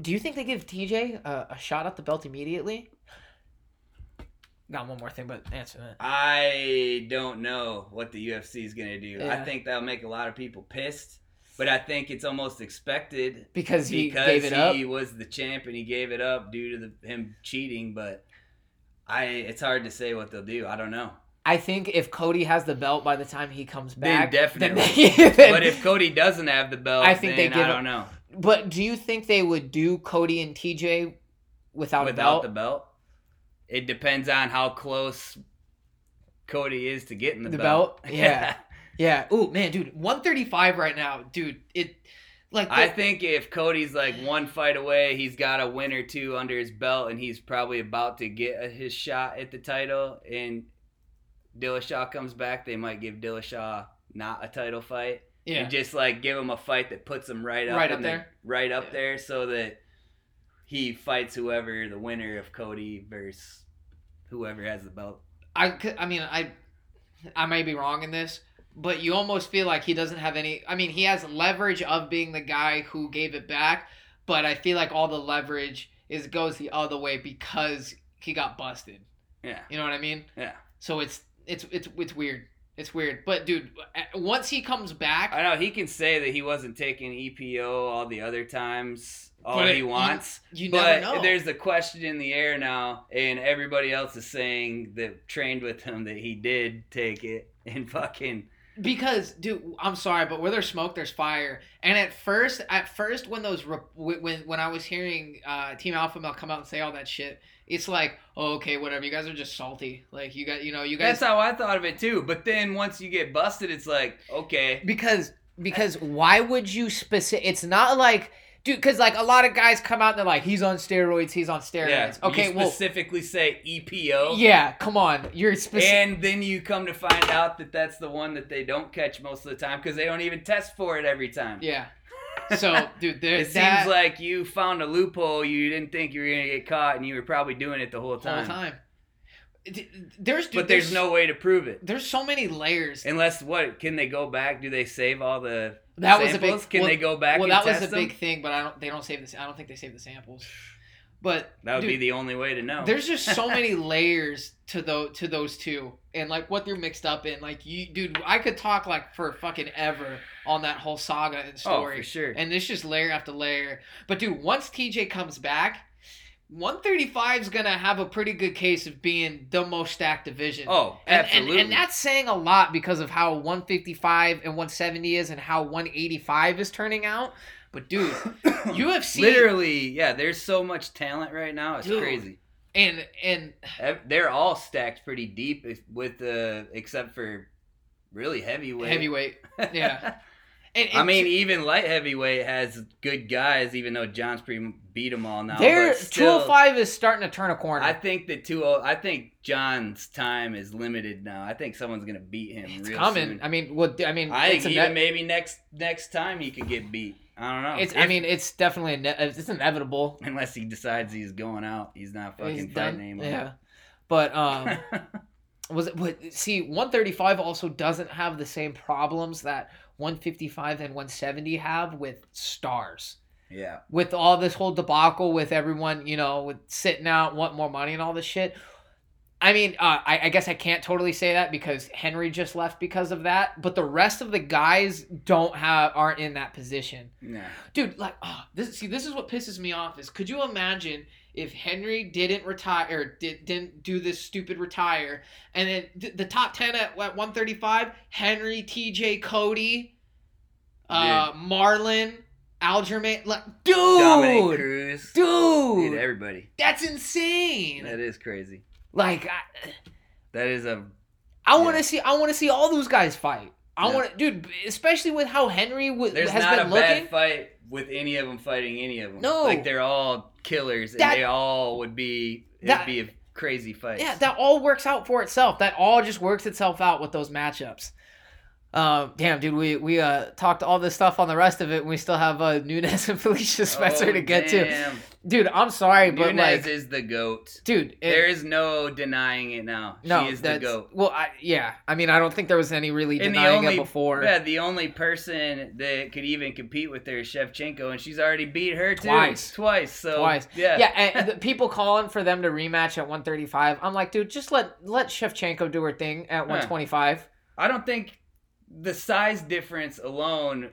do you think they give TJ a, a shot at the belt immediately? Got one more thing, but answer that. I don't know what the UFC is gonna do. Yeah. I think that'll make a lot of people pissed but I think it's almost expected because he because gave it up. He was the champ and he gave it up due to the, him cheating. But I, it's hard to say what they'll do. I don't know. I think if Cody has the belt by the time he comes back, then definitely. Then they, but if Cody doesn't have the belt, I think they give. I don't know. But do you think they would do Cody and TJ without, without the belt? It depends on how close Cody is to getting the, the belt. belt. Yeah. Yeah. Oh man, dude, 135 right now, dude. It like the, I think if Cody's like one fight away, he's got a win or two under his belt, and he's probably about to get his shot at the title. And Dillashaw comes back, they might give Dillashaw not a title fight. Yeah. And just like give him a fight that puts him right up, right up there, right up yeah. there, so that he fights whoever the winner of Cody versus whoever has the belt. I, I mean I I may be wrong in this, but you almost feel like he doesn't have any. I mean, he has leverage of being the guy who gave it back, but I feel like all the leverage is goes the other way because he got busted. Yeah. You know what I mean? Yeah. So it's it's it's it's weird. It's weird, but dude, once he comes back, I know he can say that he wasn't taking EPO all the other times, all he wants. You, you but never know. there's a question in the air now, and everybody else is saying that trained with him that he did take it and fucking. Because, dude, I'm sorry, but where there's smoke, there's fire. And at first, at first, when those when when I was hearing uh, Team Alpha Male come out and say all that shit, it's like, oh, okay, whatever. You guys are just salty. Like you got, you know, you guys. That's how I thought of it too. But then once you get busted, it's like, okay. Because because why would you specific? It's not like. Dude, because like a lot of guys come out and they're like, he's on steroids, he's on steroids. Yeah, okay, you specifically well, say EPO. Yeah, come on, you're specific. And then you come to find out that that's the one that they don't catch most of the time because they don't even test for it every time. Yeah, so, dude, there, it that, seems like you found a loophole. You didn't think you were gonna get caught, and you were probably doing it the whole time. Whole time. There's, dude, but there's, there's, no way to prove it. There's so many layers. Unless what? Can they go back? Do they save all the? That samples? was a big. Can well, they go back? Well, that was a them? big thing, but I don't. They don't save this. I don't think they save the samples. But that would dude, be the only way to know. There's just so many layers to those to those two, and like what they're mixed up in. Like you, dude, I could talk like for fucking ever on that whole saga and story. Oh, for sure. And it's just layer after layer. But dude, once TJ comes back, 135 is gonna have a pretty good case of being the most stacked division. Oh, absolutely. And, and, and, that's saying a lot because of how 155 and 170 is, and how 185 is turning out. But dude, UFC literally, yeah, there's so much talent right now. It's dude, crazy. And and they're all stacked pretty deep with the except for really heavyweight. Heavyweight. Yeah. And, I mean, even light heavyweight has good guys, even though John's pretty beat them all now. Hundred five is starting to turn a corner. I think that two. Oh, I think John's time is limited now. I think someone's gonna beat him. It's coming. Soon. I mean, well, I mean, I think even maybe next next time he could get beat. I don't know. It's. If, I mean, it's definitely ne- it's inevitable. Unless he decides he's going out, he's not fucking he's fighting anymore. Yeah, but um, was it? But see, one thirty five also doesn't have the same problems that one fifty five and one seventy have with stars. Yeah. With all this whole debacle with everyone, you know, with sitting out, want more money and all this shit. I mean, uh, I, I, guess I can't totally say that because Henry just left because of that. But the rest of the guys don't have aren't in that position. Yeah. Dude, like, oh, this see, this is what pisses me off. Is could you imagine if Henry didn't retire or did, didn't do this stupid retire, and then th- the top ten at what one thirty five, Henry, T.J. Cody, uh, Marlon. Aljamain, like, dude, Cruz, oh, dude, dude, everybody. That's insane. That is crazy. Like I, that is a. I want to see. I want to see all those guys fight. I yeah. want to, dude, especially with how Henry w- There's has not been a looking. bad fight with any of them fighting any of them. No, like they're all killers, and they all would be. It'd that, be a crazy fight. Yeah, that all works out for itself. That all just works itself out with those matchups. Um, damn, dude, we we uh talked all this stuff on the rest of it, and we still have uh Nunes and Felicia Spencer oh, to get damn. to. Dude, I'm sorry, but Nunes like, is the goat. Dude, it, there is no denying it now. No, she is the goat. Well, I, yeah, I mean, I don't think there was any really denying only, it before. Yeah, the only person that could even compete with her is Shevchenko, and she's already beat her too twice, twice. So twice, yeah, yeah. And the people calling for them to rematch at 135. I'm like, dude, just let let Shevchenko do her thing at 125. I don't think the size difference alone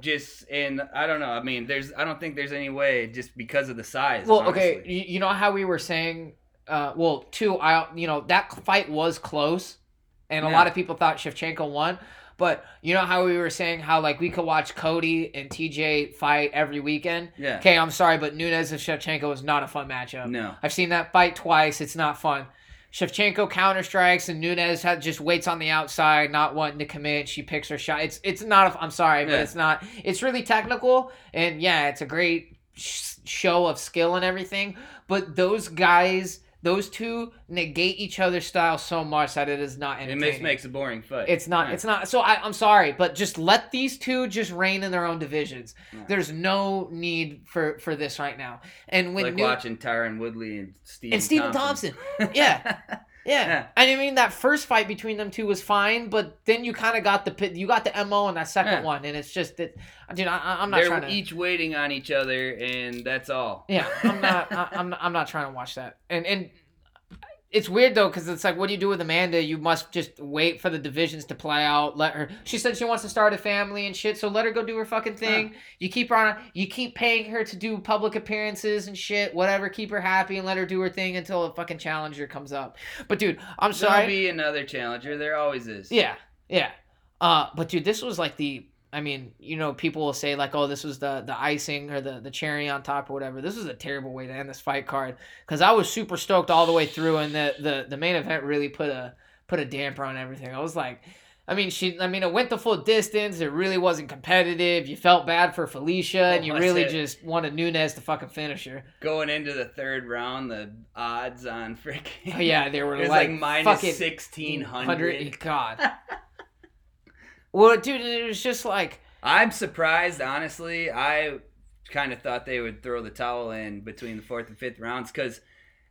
just and I don't know. I mean, there's I don't think there's any way just because of the size. Well, honestly. okay, you know how we were saying uh well, two I you know, that fight was close and a lot of people thought Shevchenko won. But you know how we were saying how like we could watch Cody and TJ fight every weekend. Yeah. Okay, I'm sorry, but Nunes and Shevchenko is not a fun matchup. No. I've seen that fight twice. It's not fun. Shevchenko counter strikes and Nunes had, just waits on the outside, not wanting to commit. She picks her shot. It's it's not. i am sorry, but yeah. it's not. It's really technical, and yeah, it's a great sh- show of skill and everything. But those guys those two negate each other's style so much that it is not entertaining. It makes, makes a boring fight. It's not. Yeah. It's not. So I, am sorry, but just let these two just reign in their own divisions. Yeah. There's no need for for this right now. And when like New- watching Tyron Woodley and Steve and Stephen Thompson, Thompson. yeah. Yeah. yeah. I mean that first fight between them two was fine, but then you kind of got the you got the mo in that second yeah. one, and it's just that, dude. I, am not trying to They're trying to. each waiting on each other, and that's all. Yeah, I'm not. I, I'm not, I'm not trying to watch that, and and it's weird though because it's like what do you do with amanda? You must just wait for the divisions to play out let her she said she wants to start a family and shit so let her go do her fucking thing. You keep her on you keep paying her to do public appearances and shit whatever keep her happy and let her do her thing until a fucking challenger comes up. But dude i'm sorry. there'll be another challenger. There always is. Yeah yeah. Uh but dude this was like the I mean, you know, people will say like, "Oh, this was the the icing or the the cherry on top or whatever." This was a terrible way to end this fight card because I was super stoked all the way through, and the the the main event really put a put a damper on everything. I was like, I mean, she, I mean, it went the full distance. It really wasn't competitive. You felt bad for Felicia, and you really just wanted Nunes to fucking finish her. Going into the third round, the odds on freaking oh, yeah, they were like, like minus sixteen hundred. God. Well, dude, it was just like I'm surprised. Honestly, I kind of thought they would throw the towel in between the fourth and fifth rounds because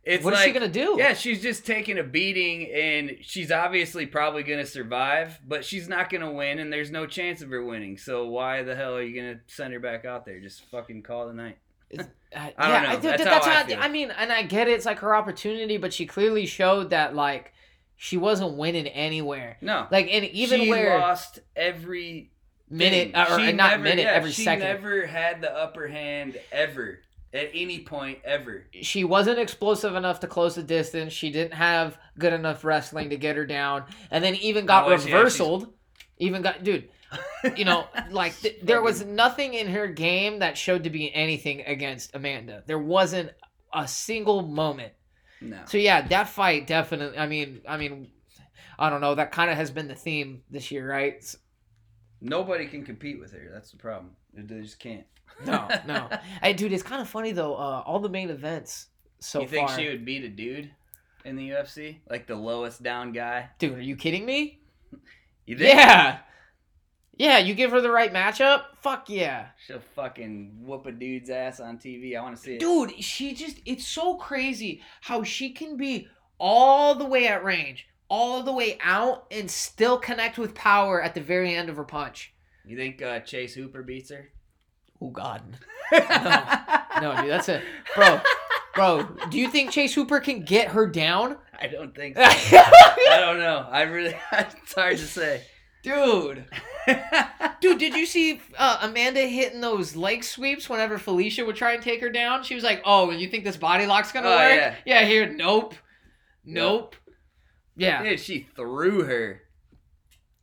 it's what like, is she gonna do? Yeah, she's just taking a beating, and she's obviously probably gonna survive, but she's not gonna win, and there's no chance of her winning. So why the hell are you gonna send her back out there? Just fucking call the night. Uh, I yeah, I, that's, that's how, I, I mean, and I get it. It's like her opportunity, but she clearly showed that like she wasn't winning anywhere. No, like and even she where lost every minute or, she not never, minute yeah, every she second. She never had the upper hand ever at any point ever. She wasn't explosive enough to close the distance. She didn't have good enough wrestling to get her down, and then even got no, reversaled. even got dude. you know, like th- there was nothing in her game that showed to be anything against Amanda. There wasn't a single moment no. So yeah, that fight definitely. I mean, I mean, I don't know. That kind of has been the theme this year, right? Nobody can compete with her. That's the problem. They just can't. no, no. Hey, dude, it's kind of funny though. Uh, all the main events so You think far, she would beat a dude in the UFC, like the lowest down guy? Dude, are you kidding me? You think? Yeah. Yeah, you give her the right matchup? Fuck yeah. She'll fucking whoop a dude's ass on TV. I want to see it. Dude, she just, it's so crazy how she can be all the way at range, all the way out, and still connect with power at the very end of her punch. You think uh, Chase Hooper beats her? Oh, God. No. no, dude, that's a. Bro, bro, do you think Chase Hooper can get her down? I don't think so. I don't know. I really, it's hard to say. Dude. Dude, did you see uh, Amanda hitting those leg sweeps whenever Felicia would try and take her down? She was like, "Oh, you think this body lock's gonna oh, work?" Yeah. yeah, here, nope, nope. Yeah, yeah. She threw her.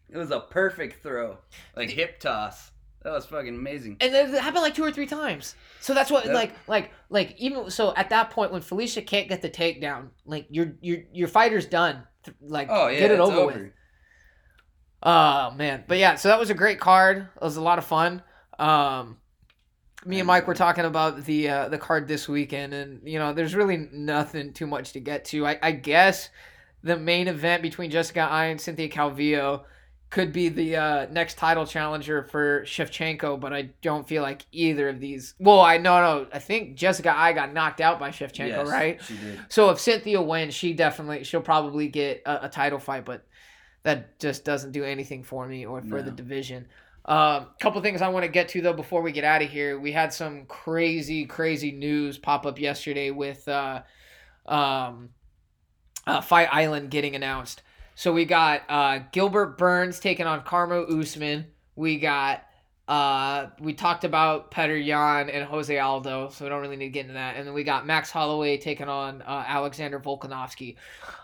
It was a perfect throw, like hip toss. That was fucking amazing. And it happened like two or three times. So that's what, yep. like, like, like, even so, at that point when Felicia can't get the takedown, like, your your your fighter's done. Like, oh yeah, get it over, over with. Oh man, but yeah, so that was a great card. It was a lot of fun. Um, me and Mike were talking about the uh, the card this weekend, and you know, there's really nothing too much to get to. I, I guess the main event between Jessica Eye and Cynthia Calvillo could be the uh, next title challenger for Shevchenko, but I don't feel like either of these. Well, I no no. I think Jessica Eye got knocked out by Shevchenko, yes, right? She did. So if Cynthia wins, she definitely she'll probably get a, a title fight, but that just doesn't do anything for me or for no. the division. A um, couple things I want to get to though before we get out of here. We had some crazy, crazy news pop up yesterday with uh, um, uh, Fight Island getting announced. So we got uh, Gilbert Burns taking on Kamaru Usman. We got uh, we talked about Petr Yan and Jose Aldo, so we don't really need to get into that. And then we got Max Holloway taking on uh, Alexander Volkanovski.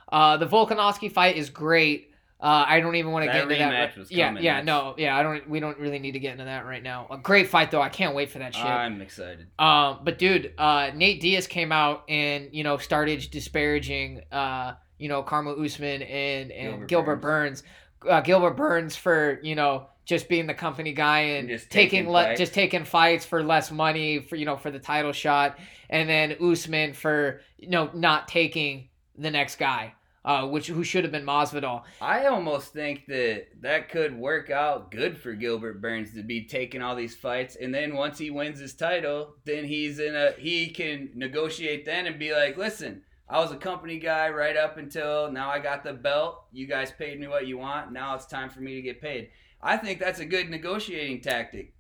Uh, the Volkanovski fight is great. Uh, I don't even want to get into that. Yeah, yeah, no, yeah. I don't. We don't really need to get into that right now. A great fight though. I can't wait for that shit. I'm excited. Um, but dude, uh, Nate Diaz came out and you know started disparaging uh, you know, Kamaru Usman and and Gilbert, Gilbert Burns, Burns uh, Gilbert Burns for you know just being the company guy and, and taking, taking le- just taking fights for less money for you know for the title shot, and then Usman for you know not taking the next guy uh, which who should have been Masvidal. I almost think that that could work out good for Gilbert Burns to be taking all these fights, and then once he wins his title, then he's in a he can negotiate then and be like, listen. I was a company guy right up until now. I got the belt. You guys paid me what you want. Now it's time for me to get paid. I think that's a good negotiating tactic.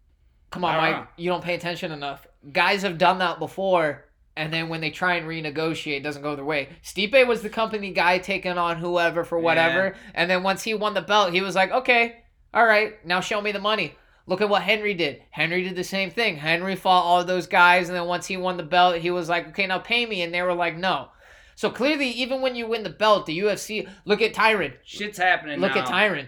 Come on, Mike. Know. You don't pay attention enough. Guys have done that before and then when they try and renegotiate, it doesn't go their way. Stipe was the company guy taking on whoever for whatever, yeah. and then once he won the belt, he was like, okay, all right, now show me the money. Look at what Henry did. Henry did the same thing. Henry fought all those guys, and then once he won the belt, he was like, okay, now pay me, and they were like, no. So clearly, even when you win the belt, the UFC look at Tyron. Shit's happening. Look now. at Tyron.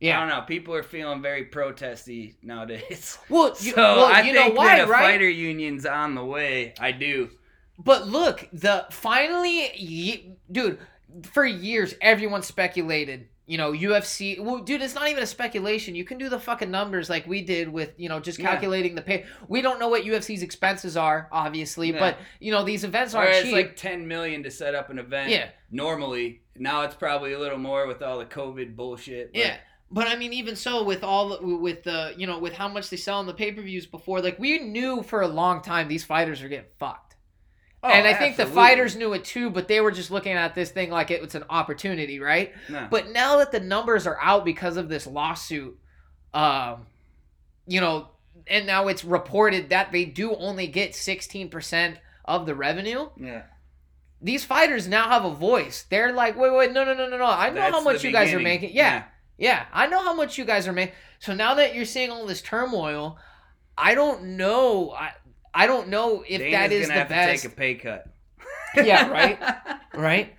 Yeah. I don't know. People are feeling very protesty nowadays. Well, you, so well, I you think know why, that a right? fighter union's on the way. I do. But look, the finally, dude, for years everyone speculated. You know, UFC. Well, dude, it's not even a speculation. You can do the fucking numbers like we did with you know just calculating yeah. the pay. We don't know what UFC's expenses are, obviously, yeah. but you know these events aren't it's cheap. like ten million to set up an event. Yeah. Normally, now it's probably a little more with all the COVID bullshit. But. Yeah. But I mean, even so, with all with the you know with how much they sell in the pay per views before, like we knew for a long time these fighters are getting fucked. Oh, and I absolutely. think the fighters knew it too, but they were just looking at this thing like it was an opportunity, right? No. But now that the numbers are out because of this lawsuit, um, you know, and now it's reported that they do only get 16% of the revenue. Yeah. These fighters now have a voice. They're like, wait, wait, no, no, no, no, no. I know That's how much you guys are making. Yeah, yeah. Yeah. I know how much you guys are making. So now that you're seeing all this turmoil, I don't know. I, I don't know if Dana's that is the have best. To take a pay cut. yeah, right, right.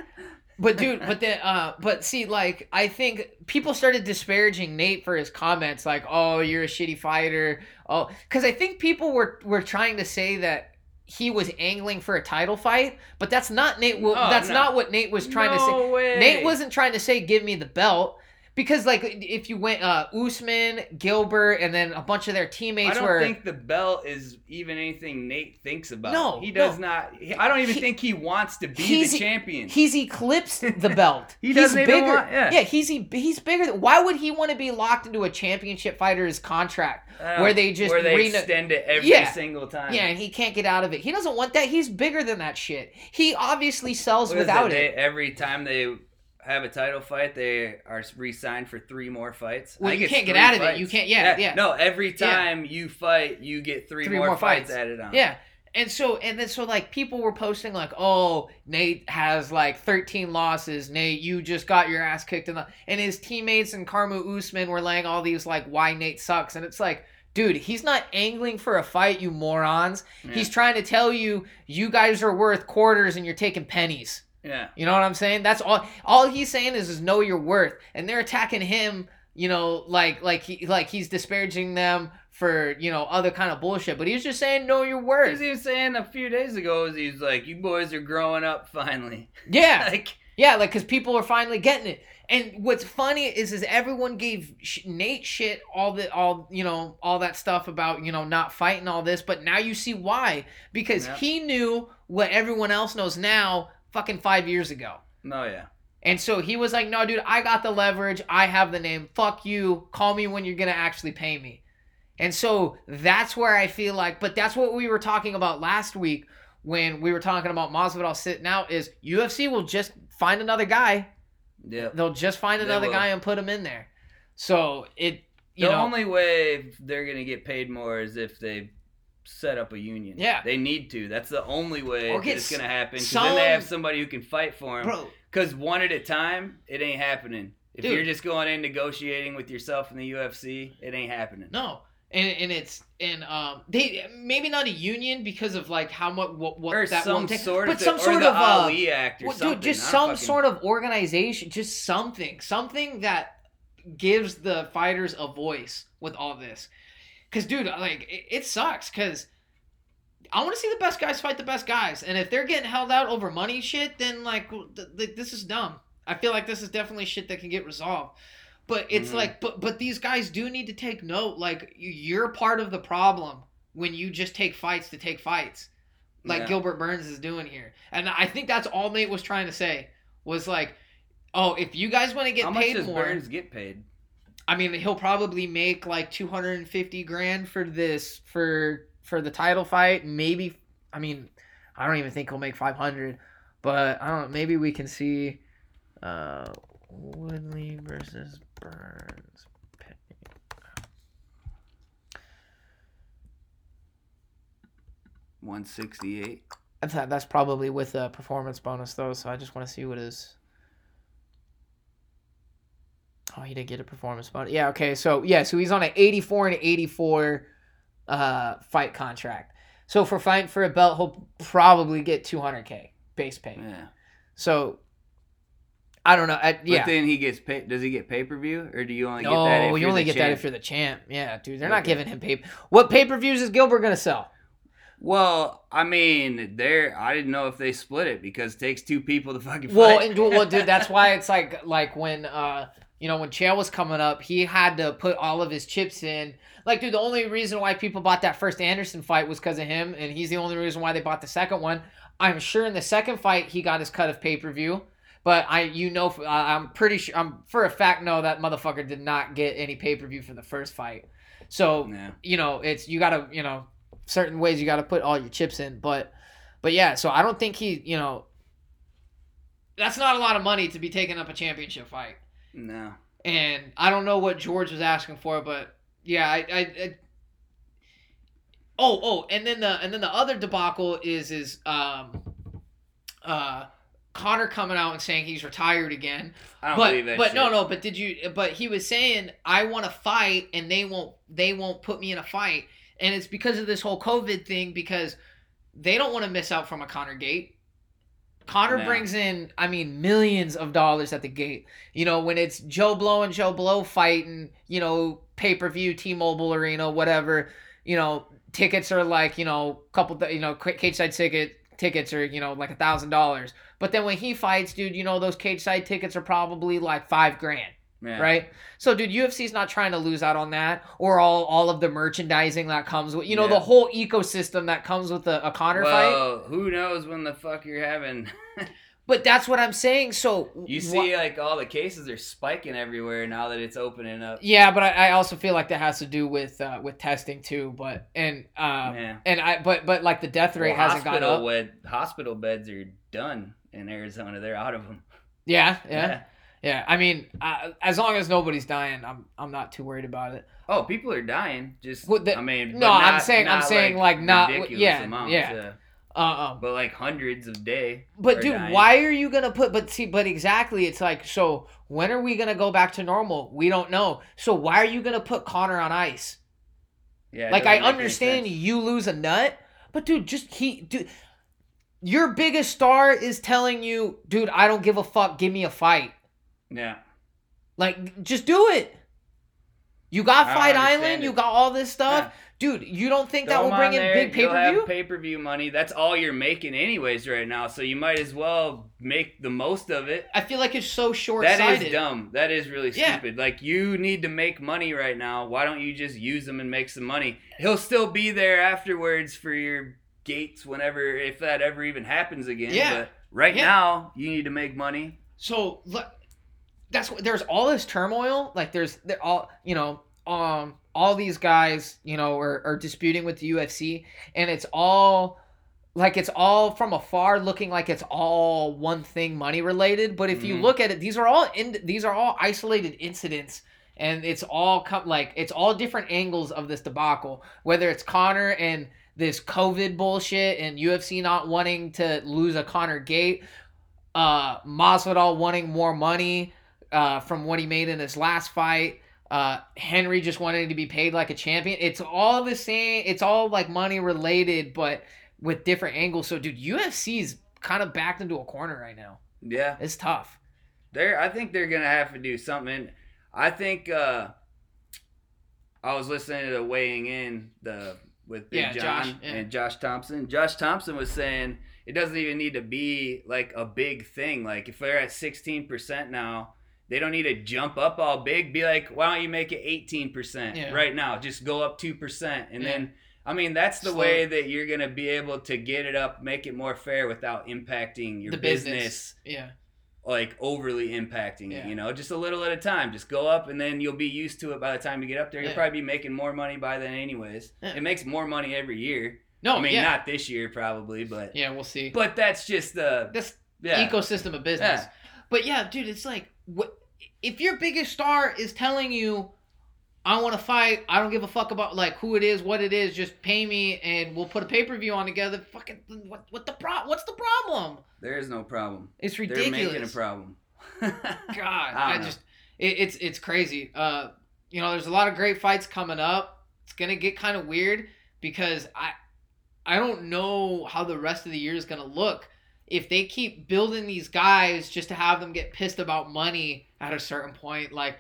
But dude, but then, uh, but see, like, I think people started disparaging Nate for his comments, like, "Oh, you're a shitty fighter." Oh, because I think people were were trying to say that he was angling for a title fight, but that's not Nate. Well, oh, that's no. not what Nate was trying no to say. Way. Nate wasn't trying to say, "Give me the belt." Because like if you went uh Usman, Gilbert, and then a bunch of their teammates I don't were. think the belt is even anything Nate thinks about. No, he does no. not. I don't even he, think he wants to be the champion. He's eclipsed the belt. he doesn't he's bigger. Want, yeah. yeah, he's he's bigger. Why would he want to be locked into a championship fighter's contract uh, where they just where they extend it every yeah. single time? Yeah, and he can't get out of it. He doesn't want that. He's bigger than that shit. He obviously sells what without it. it. Every time they have a title fight, they are re-signed for three more fights. Well, you can't get out of fights. it. You can't. Yeah, yeah, yeah. No, every time yeah. you fight, you get three, three more, more fights. fights added on. Yeah. And so and then so like people were posting like, oh, Nate has like 13 losses. Nate, you just got your ass kicked in the and his teammates and Kamaru Usman were laying all these like why Nate sucks. And it's like, dude, he's not angling for a fight, you morons. Yeah. He's trying to tell you you guys are worth quarters and you're taking pennies. Yeah. You know what I'm saying? That's all all he's saying is is know your worth. And they're attacking him, you know, like like he like he's disparaging them for, you know, other kind of bullshit. But he's just saying know your worth. He was saying a few days ago he's like, You boys are growing up finally. Yeah. like yeah, like because people are finally getting it. And what's funny is, is everyone gave Nate shit all the all you know all that stuff about you know not fighting all this, but now you see why because he knew what everyone else knows now fucking five years ago. Oh yeah. And so he was like, "No, dude, I got the leverage. I have the name. Fuck you. Call me when you're gonna actually pay me." And so that's where I feel like, but that's what we were talking about last week when we were talking about Masvidal sitting out. Is UFC will just find another guy. Yeah. They'll just find another guy and put him in there. So it. the know, only way they're gonna get paid more is if they set up a union. Yeah, they need to. That's the only way it's gonna happen. Because then they have somebody who can fight for them. Because one at a time, it ain't happening. If Dude. you're just going in negotiating with yourself in the UFC, it ain't happening. No, and and it's and um they maybe not a union because of like how much what what or that some take, sort but of some sort of uh, Ali Act or well, something. Dude, just some fucking... sort of organization, just something, something that gives the fighters a voice with all this. Cause dude, like it, it sucks. Cause I want to see the best guys fight the best guys, and if they're getting held out over money shit, then like th- th- this is dumb. I feel like this is definitely shit that can get resolved. But it's mm-hmm. like, but but these guys do need to take note. Like you're part of the problem when you just take fights to take fights, like yeah. Gilbert Burns is doing here. And I think that's all Nate was trying to say was like, oh, if you guys want to get How paid more, Burns get paid? I mean, he'll probably make like 250 grand for this for for the title fight. Maybe, I mean, I don't even think he'll make 500, but I don't know. Maybe we can see uh, Woodley versus Burns. One sixty eight. Thought that's probably with a performance bonus though, so I just want to see what is. Oh, he didn't get a performance bonus. Yeah, okay. So yeah, so he's on an 84 and 84 uh fight contract. So for fighting for a belt, he'll probably get 200k base pay. Yeah. So I don't know. I, yeah. But then he gets pay. Does he get pay per view, or do you only no, get that? If you only get champ? that if you're the champ. Yeah, dude, they're okay. not giving him pay. What pay per views is Gilbert gonna sell? Well, I mean, there. I didn't know if they split it because it takes two people to fucking. Well, and, well, dude, that's why it's like like when uh you know when Chael was coming up, he had to put all of his chips in. Like, dude, the only reason why people bought that first Anderson fight was because of him, and he's the only reason why they bought the second one. I'm sure in the second fight he got his cut of pay per view. But I, you know, I'm pretty sure, I'm for a fact know that motherfucker did not get any pay per view for the first fight. So you know, it's you gotta, you know, certain ways you gotta put all your chips in. But, but yeah, so I don't think he, you know, that's not a lot of money to be taking up a championship fight. No. And I don't know what George was asking for, but yeah, I, I, I oh, oh, and then the and then the other debacle is is um, uh Conor coming out and saying he's retired again. I don't but, believe that. But shit. no, no. But did you? But he was saying I want to fight, and they won't. They won't put me in a fight, and it's because of this whole COVID thing. Because they don't want to miss out from a Conor gate. Conor no. brings in, I mean, millions of dollars at the gate. You know, when it's Joe Blow and Joe Blow fighting, you know, pay per view, T Mobile Arena, whatever. You know, tickets are like, you know, couple, you know, cage side ticket tickets are, you know, like a thousand dollars. But then when he fights, dude, you know, those cage side tickets are probably like five grand. Yeah. Right. So, dude, UFC's not trying to lose out on that, or all all of the merchandising that comes with, you know, yeah. the whole ecosystem that comes with a, a Conor well, fight. who knows when the fuck you're having? But that's what I'm saying. So you see, wh- like all the cases are spiking everywhere now that it's opening up. Yeah, but I, I also feel like that has to do with uh, with testing too. But and um, yeah. and I but but like the death rate well, hasn't gone up. Bed, hospital beds are done in Arizona. They're out of them. Yeah, yeah, yeah. Yeah. I mean, uh, as long as nobody's dying, I'm I'm not too worried about it. Oh, people are dying. Just well, the, I mean, no, not, I'm saying I'm saying like, like not yeah amounts, yeah. yeah. Uh, um, but like hundreds of day. But dude, dying. why are you gonna put? But see, but exactly, it's like so. When are we gonna go back to normal? We don't know. So why are you gonna put Conor on ice? Yeah. Like I understand you lose a nut, but dude, just he dude. Your biggest star is telling you, dude, I don't give a fuck. Give me a fight. Yeah. Like, just do it. You got Fight Island. It. You got all this stuff. Yeah. Dude, you don't think Throw that will bring in there, big pay per view? Pay per view money. That's all you're making anyways right now. So you might as well make the most of it. I feel like it's so short. That is dumb. That is really stupid. Yeah. Like you need to make money right now. Why don't you just use them and make some money? He'll still be there afterwards for your gates whenever if that ever even happens again. Yeah. But right yeah. now you need to make money. So look, that's what there's all this turmoil. Like there's there all you know um all these guys, you know, are, are disputing with the UFC, and it's all like it's all from afar looking like it's all one thing money related but if mm-hmm. you look at it these are all in these are all isolated incidents and it's all come like it's all different angles of this debacle whether it's Conor and this covid bullshit and UFC not wanting to lose a Conor gate uh Masvidal wanting more money uh from what he made in his last fight uh, Henry just wanted to be paid like a champion. It's all the same. It's all like money related, but with different angles. So, dude, UFC's kind of backed into a corner right now. Yeah, it's tough. They're. I think they're gonna have to do something. I think. uh I was listening to the weighing in the with Big yeah, John Josh, yeah. and Josh Thompson. Josh Thompson was saying it doesn't even need to be like a big thing. Like if they're at sixteen percent now they don't need to jump up all big. Be like, why don't you make it 18% yeah. right now? Just go up 2%. And yeah. then, I mean, that's the Slow. way that you're going to be able to get it up, make it more fair without impacting your the business. business. Yeah. Like overly impacting yeah. it, you know, just a little at a time. Just go up, and then you'll be used to it by the time you get up there. You'll probably be making more money by then, anyways. It makes more money every year. No, I mean not this year probably, but yeah, we'll see. But that's just the this ecosystem of business. But yeah, dude, it's like if your biggest star is telling you I want to fight. I don't give a fuck about like who it is, what it is. Just pay me, and we'll put a pay per view on together. Fucking what? What the pro? What's the problem? There is no problem. It's ridiculous. They're making a problem. God, I, I just it, it's it's crazy. Uh, you know, there's a lot of great fights coming up. It's gonna get kind of weird because I I don't know how the rest of the year is gonna look if they keep building these guys just to have them get pissed about money at a certain point. Like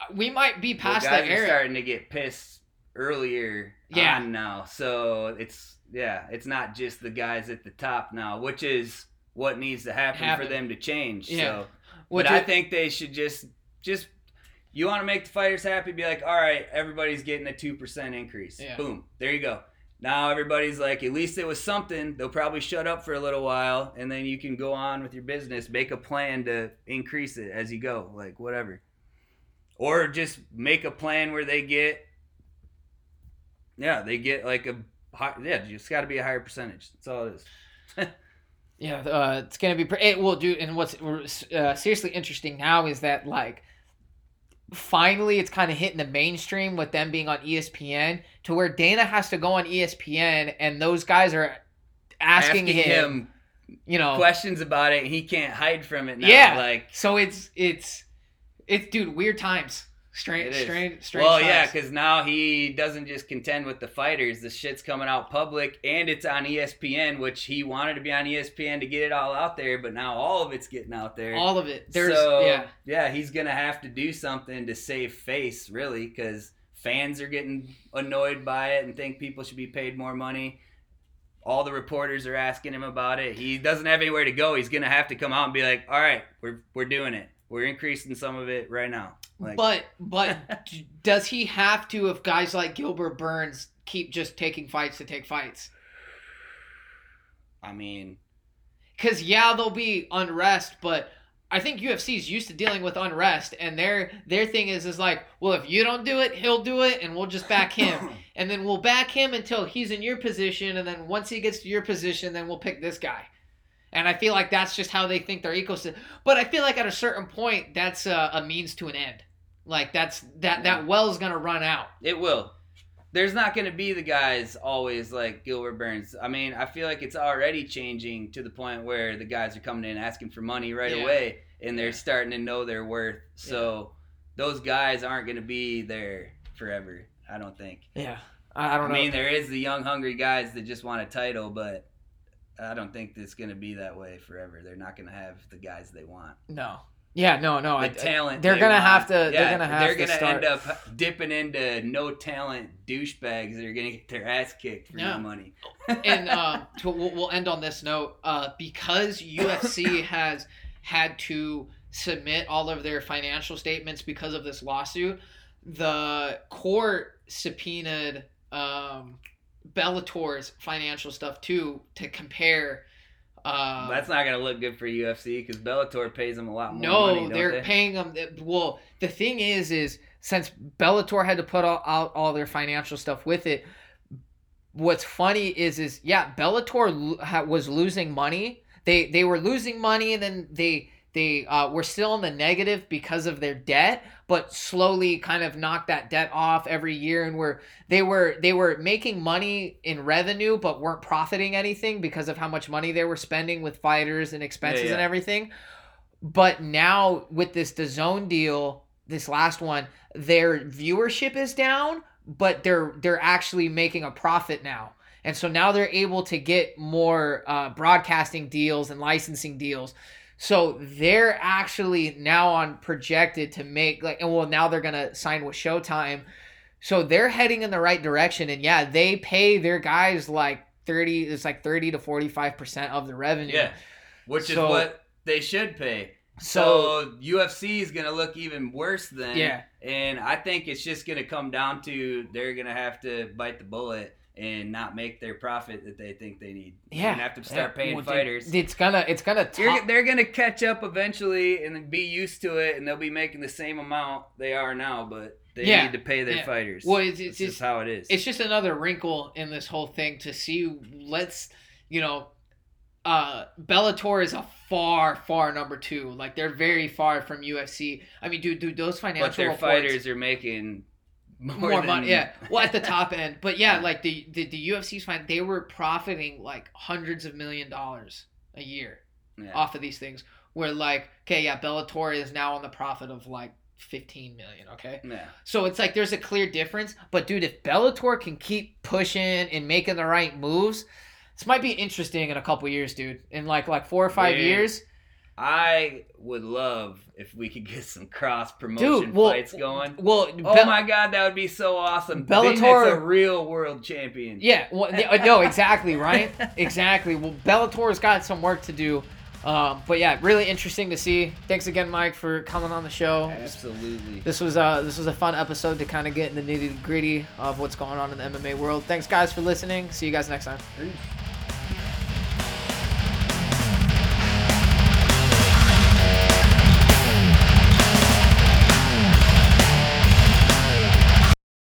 uh, we might be past well, that era. starting to get pissed earlier yeah. on now. So it's yeah, it's not just the guys at the top now, which is what needs to happen, happen. for them to change. Yeah. So which but I think they should just just you want to make the fighters happy, be like, all right, everybody's getting a two percent increase. Yeah. Boom. There you go. Now everybody's like, at least it was something. They'll probably shut up for a little while, and then you can go on with your business. Make a plan to increase it as you go, like whatever or just make a plan where they get yeah they get like a high, yeah it's got to be a higher percentage that's all it is yeah uh, it's gonna be it will do and what's uh, seriously interesting now is that like finally it's kind of hitting the mainstream with them being on espn to where dana has to go on espn and those guys are asking, asking him, him, you know questions about it and he can't hide from it now. yeah like so it's it's it's dude, weird times. Strange, strange, strange. Well, times. yeah, because now he doesn't just contend with the fighters. The shit's coming out public, and it's on ESPN, which he wanted to be on ESPN to get it all out there. But now all of it's getting out there. All of it. There's, so yeah, yeah, he's gonna have to do something to save face, really, because fans are getting annoyed by it and think people should be paid more money. All the reporters are asking him about it. He doesn't have anywhere to go. He's gonna have to come out and be like, "All right, we're we're doing it." We're increasing some of it right now. Like, but but does he have to if guys like Gilbert Burns keep just taking fights to take fights? I mean, because yeah, there'll be unrest, but I think UFC is used to dealing with unrest, and their their thing is is like, well, if you don't do it, he'll do it, and we'll just back him, and then we'll back him until he's in your position, and then once he gets to your position, then we'll pick this guy. And I feel like that's just how they think their ecosystem. But I feel like at a certain point, that's a, a means to an end. Like that's that that well's gonna run out. It will. There's not gonna be the guys always like Gilbert Burns. I mean, I feel like it's already changing to the point where the guys are coming in asking for money right yeah. away, and they're starting to know their worth. So yeah. those guys aren't gonna be there forever. I don't think. Yeah, I don't. I mean, there is the young, hungry guys that just want a title, but I don't think it's going to be that way forever. They're not going to have the guys they want. No. Yeah, no, no. The I, talent. They're they gonna want. have to. Yeah, they're gonna have. They're gonna to end up dipping into no talent douchebags that are gonna get their ass kicked for yeah. no money. and uh, to, we'll, we'll end on this note uh, because UFC has had to submit all of their financial statements because of this lawsuit. The court subpoenaed um, Bellator's financial stuff too to compare. Uh, That's not gonna look good for UFC because Bellator pays them a lot more. No, money, they're they? paying them. Well, the thing is, is since Bellator had to put all, out all their financial stuff with it. What's funny is, is yeah, Bellator was losing money. They they were losing money, and then they they uh, were still in the negative because of their debt, but slowly kind of knocked that debt off every year, and were they were they were making money in revenue, but weren't profiting anything because of how much money they were spending with fighters and expenses yeah, yeah. and everything. But now with this DAZN deal, this last one, their viewership is down, but they're they're actually making a profit now. And so now they're able to get more uh, broadcasting deals and licensing deals. So they're actually now on projected to make like, and well, now they're gonna sign with Showtime. So they're heading in the right direction, and yeah, they pay their guys like thirty. It's like thirty to forty five percent of the revenue. Yeah, which so, is what they should pay. So, so UFC is gonna look even worse then. Yeah, and I think it's just gonna come down to they're gonna have to bite the bullet and not make their profit that they think they need. Yeah, and have to start paying well, fighters. It's gonna, it's gonna. Top... They're gonna catch up eventually and be used to it, and they'll be making the same amount they are now, but they yeah. need to pay their yeah. fighters. Well, it's, it's just how it is. It's just another wrinkle in this whole thing to see. Let's, you know, uh Bellator is a far, far number two. Like they're very far from UFC. I mean, dude, dude, those financial. But their reports, fighters are making more, more than... money. Yeah, well, at the top end, but yeah, like the the, the UFC's fine. They were profiting like hundreds of million dollars a year yeah. off of these things. Where like, okay, yeah, Bellator is now on the profit of like 15 million, okay? Yeah. So it's like there's a clear difference. But dude, if Bellator can keep pushing and making the right moves, this might be interesting in a couple years, dude. In like like four or five dude, years. I would love if we could get some cross promotion well, fights going. Well, oh Be- my god, that would be so awesome. Bellator, a real world champion. Yeah, well, no, exactly, right? exactly. Well, Bellator's got some work to do um, but yeah, really interesting to see. Thanks again, Mike, for coming on the show. Absolutely. This was uh this was a fun episode to kind of get in the nitty gritty of what's going on in the MMA world. Thanks guys for listening. See you guys next time. Peace.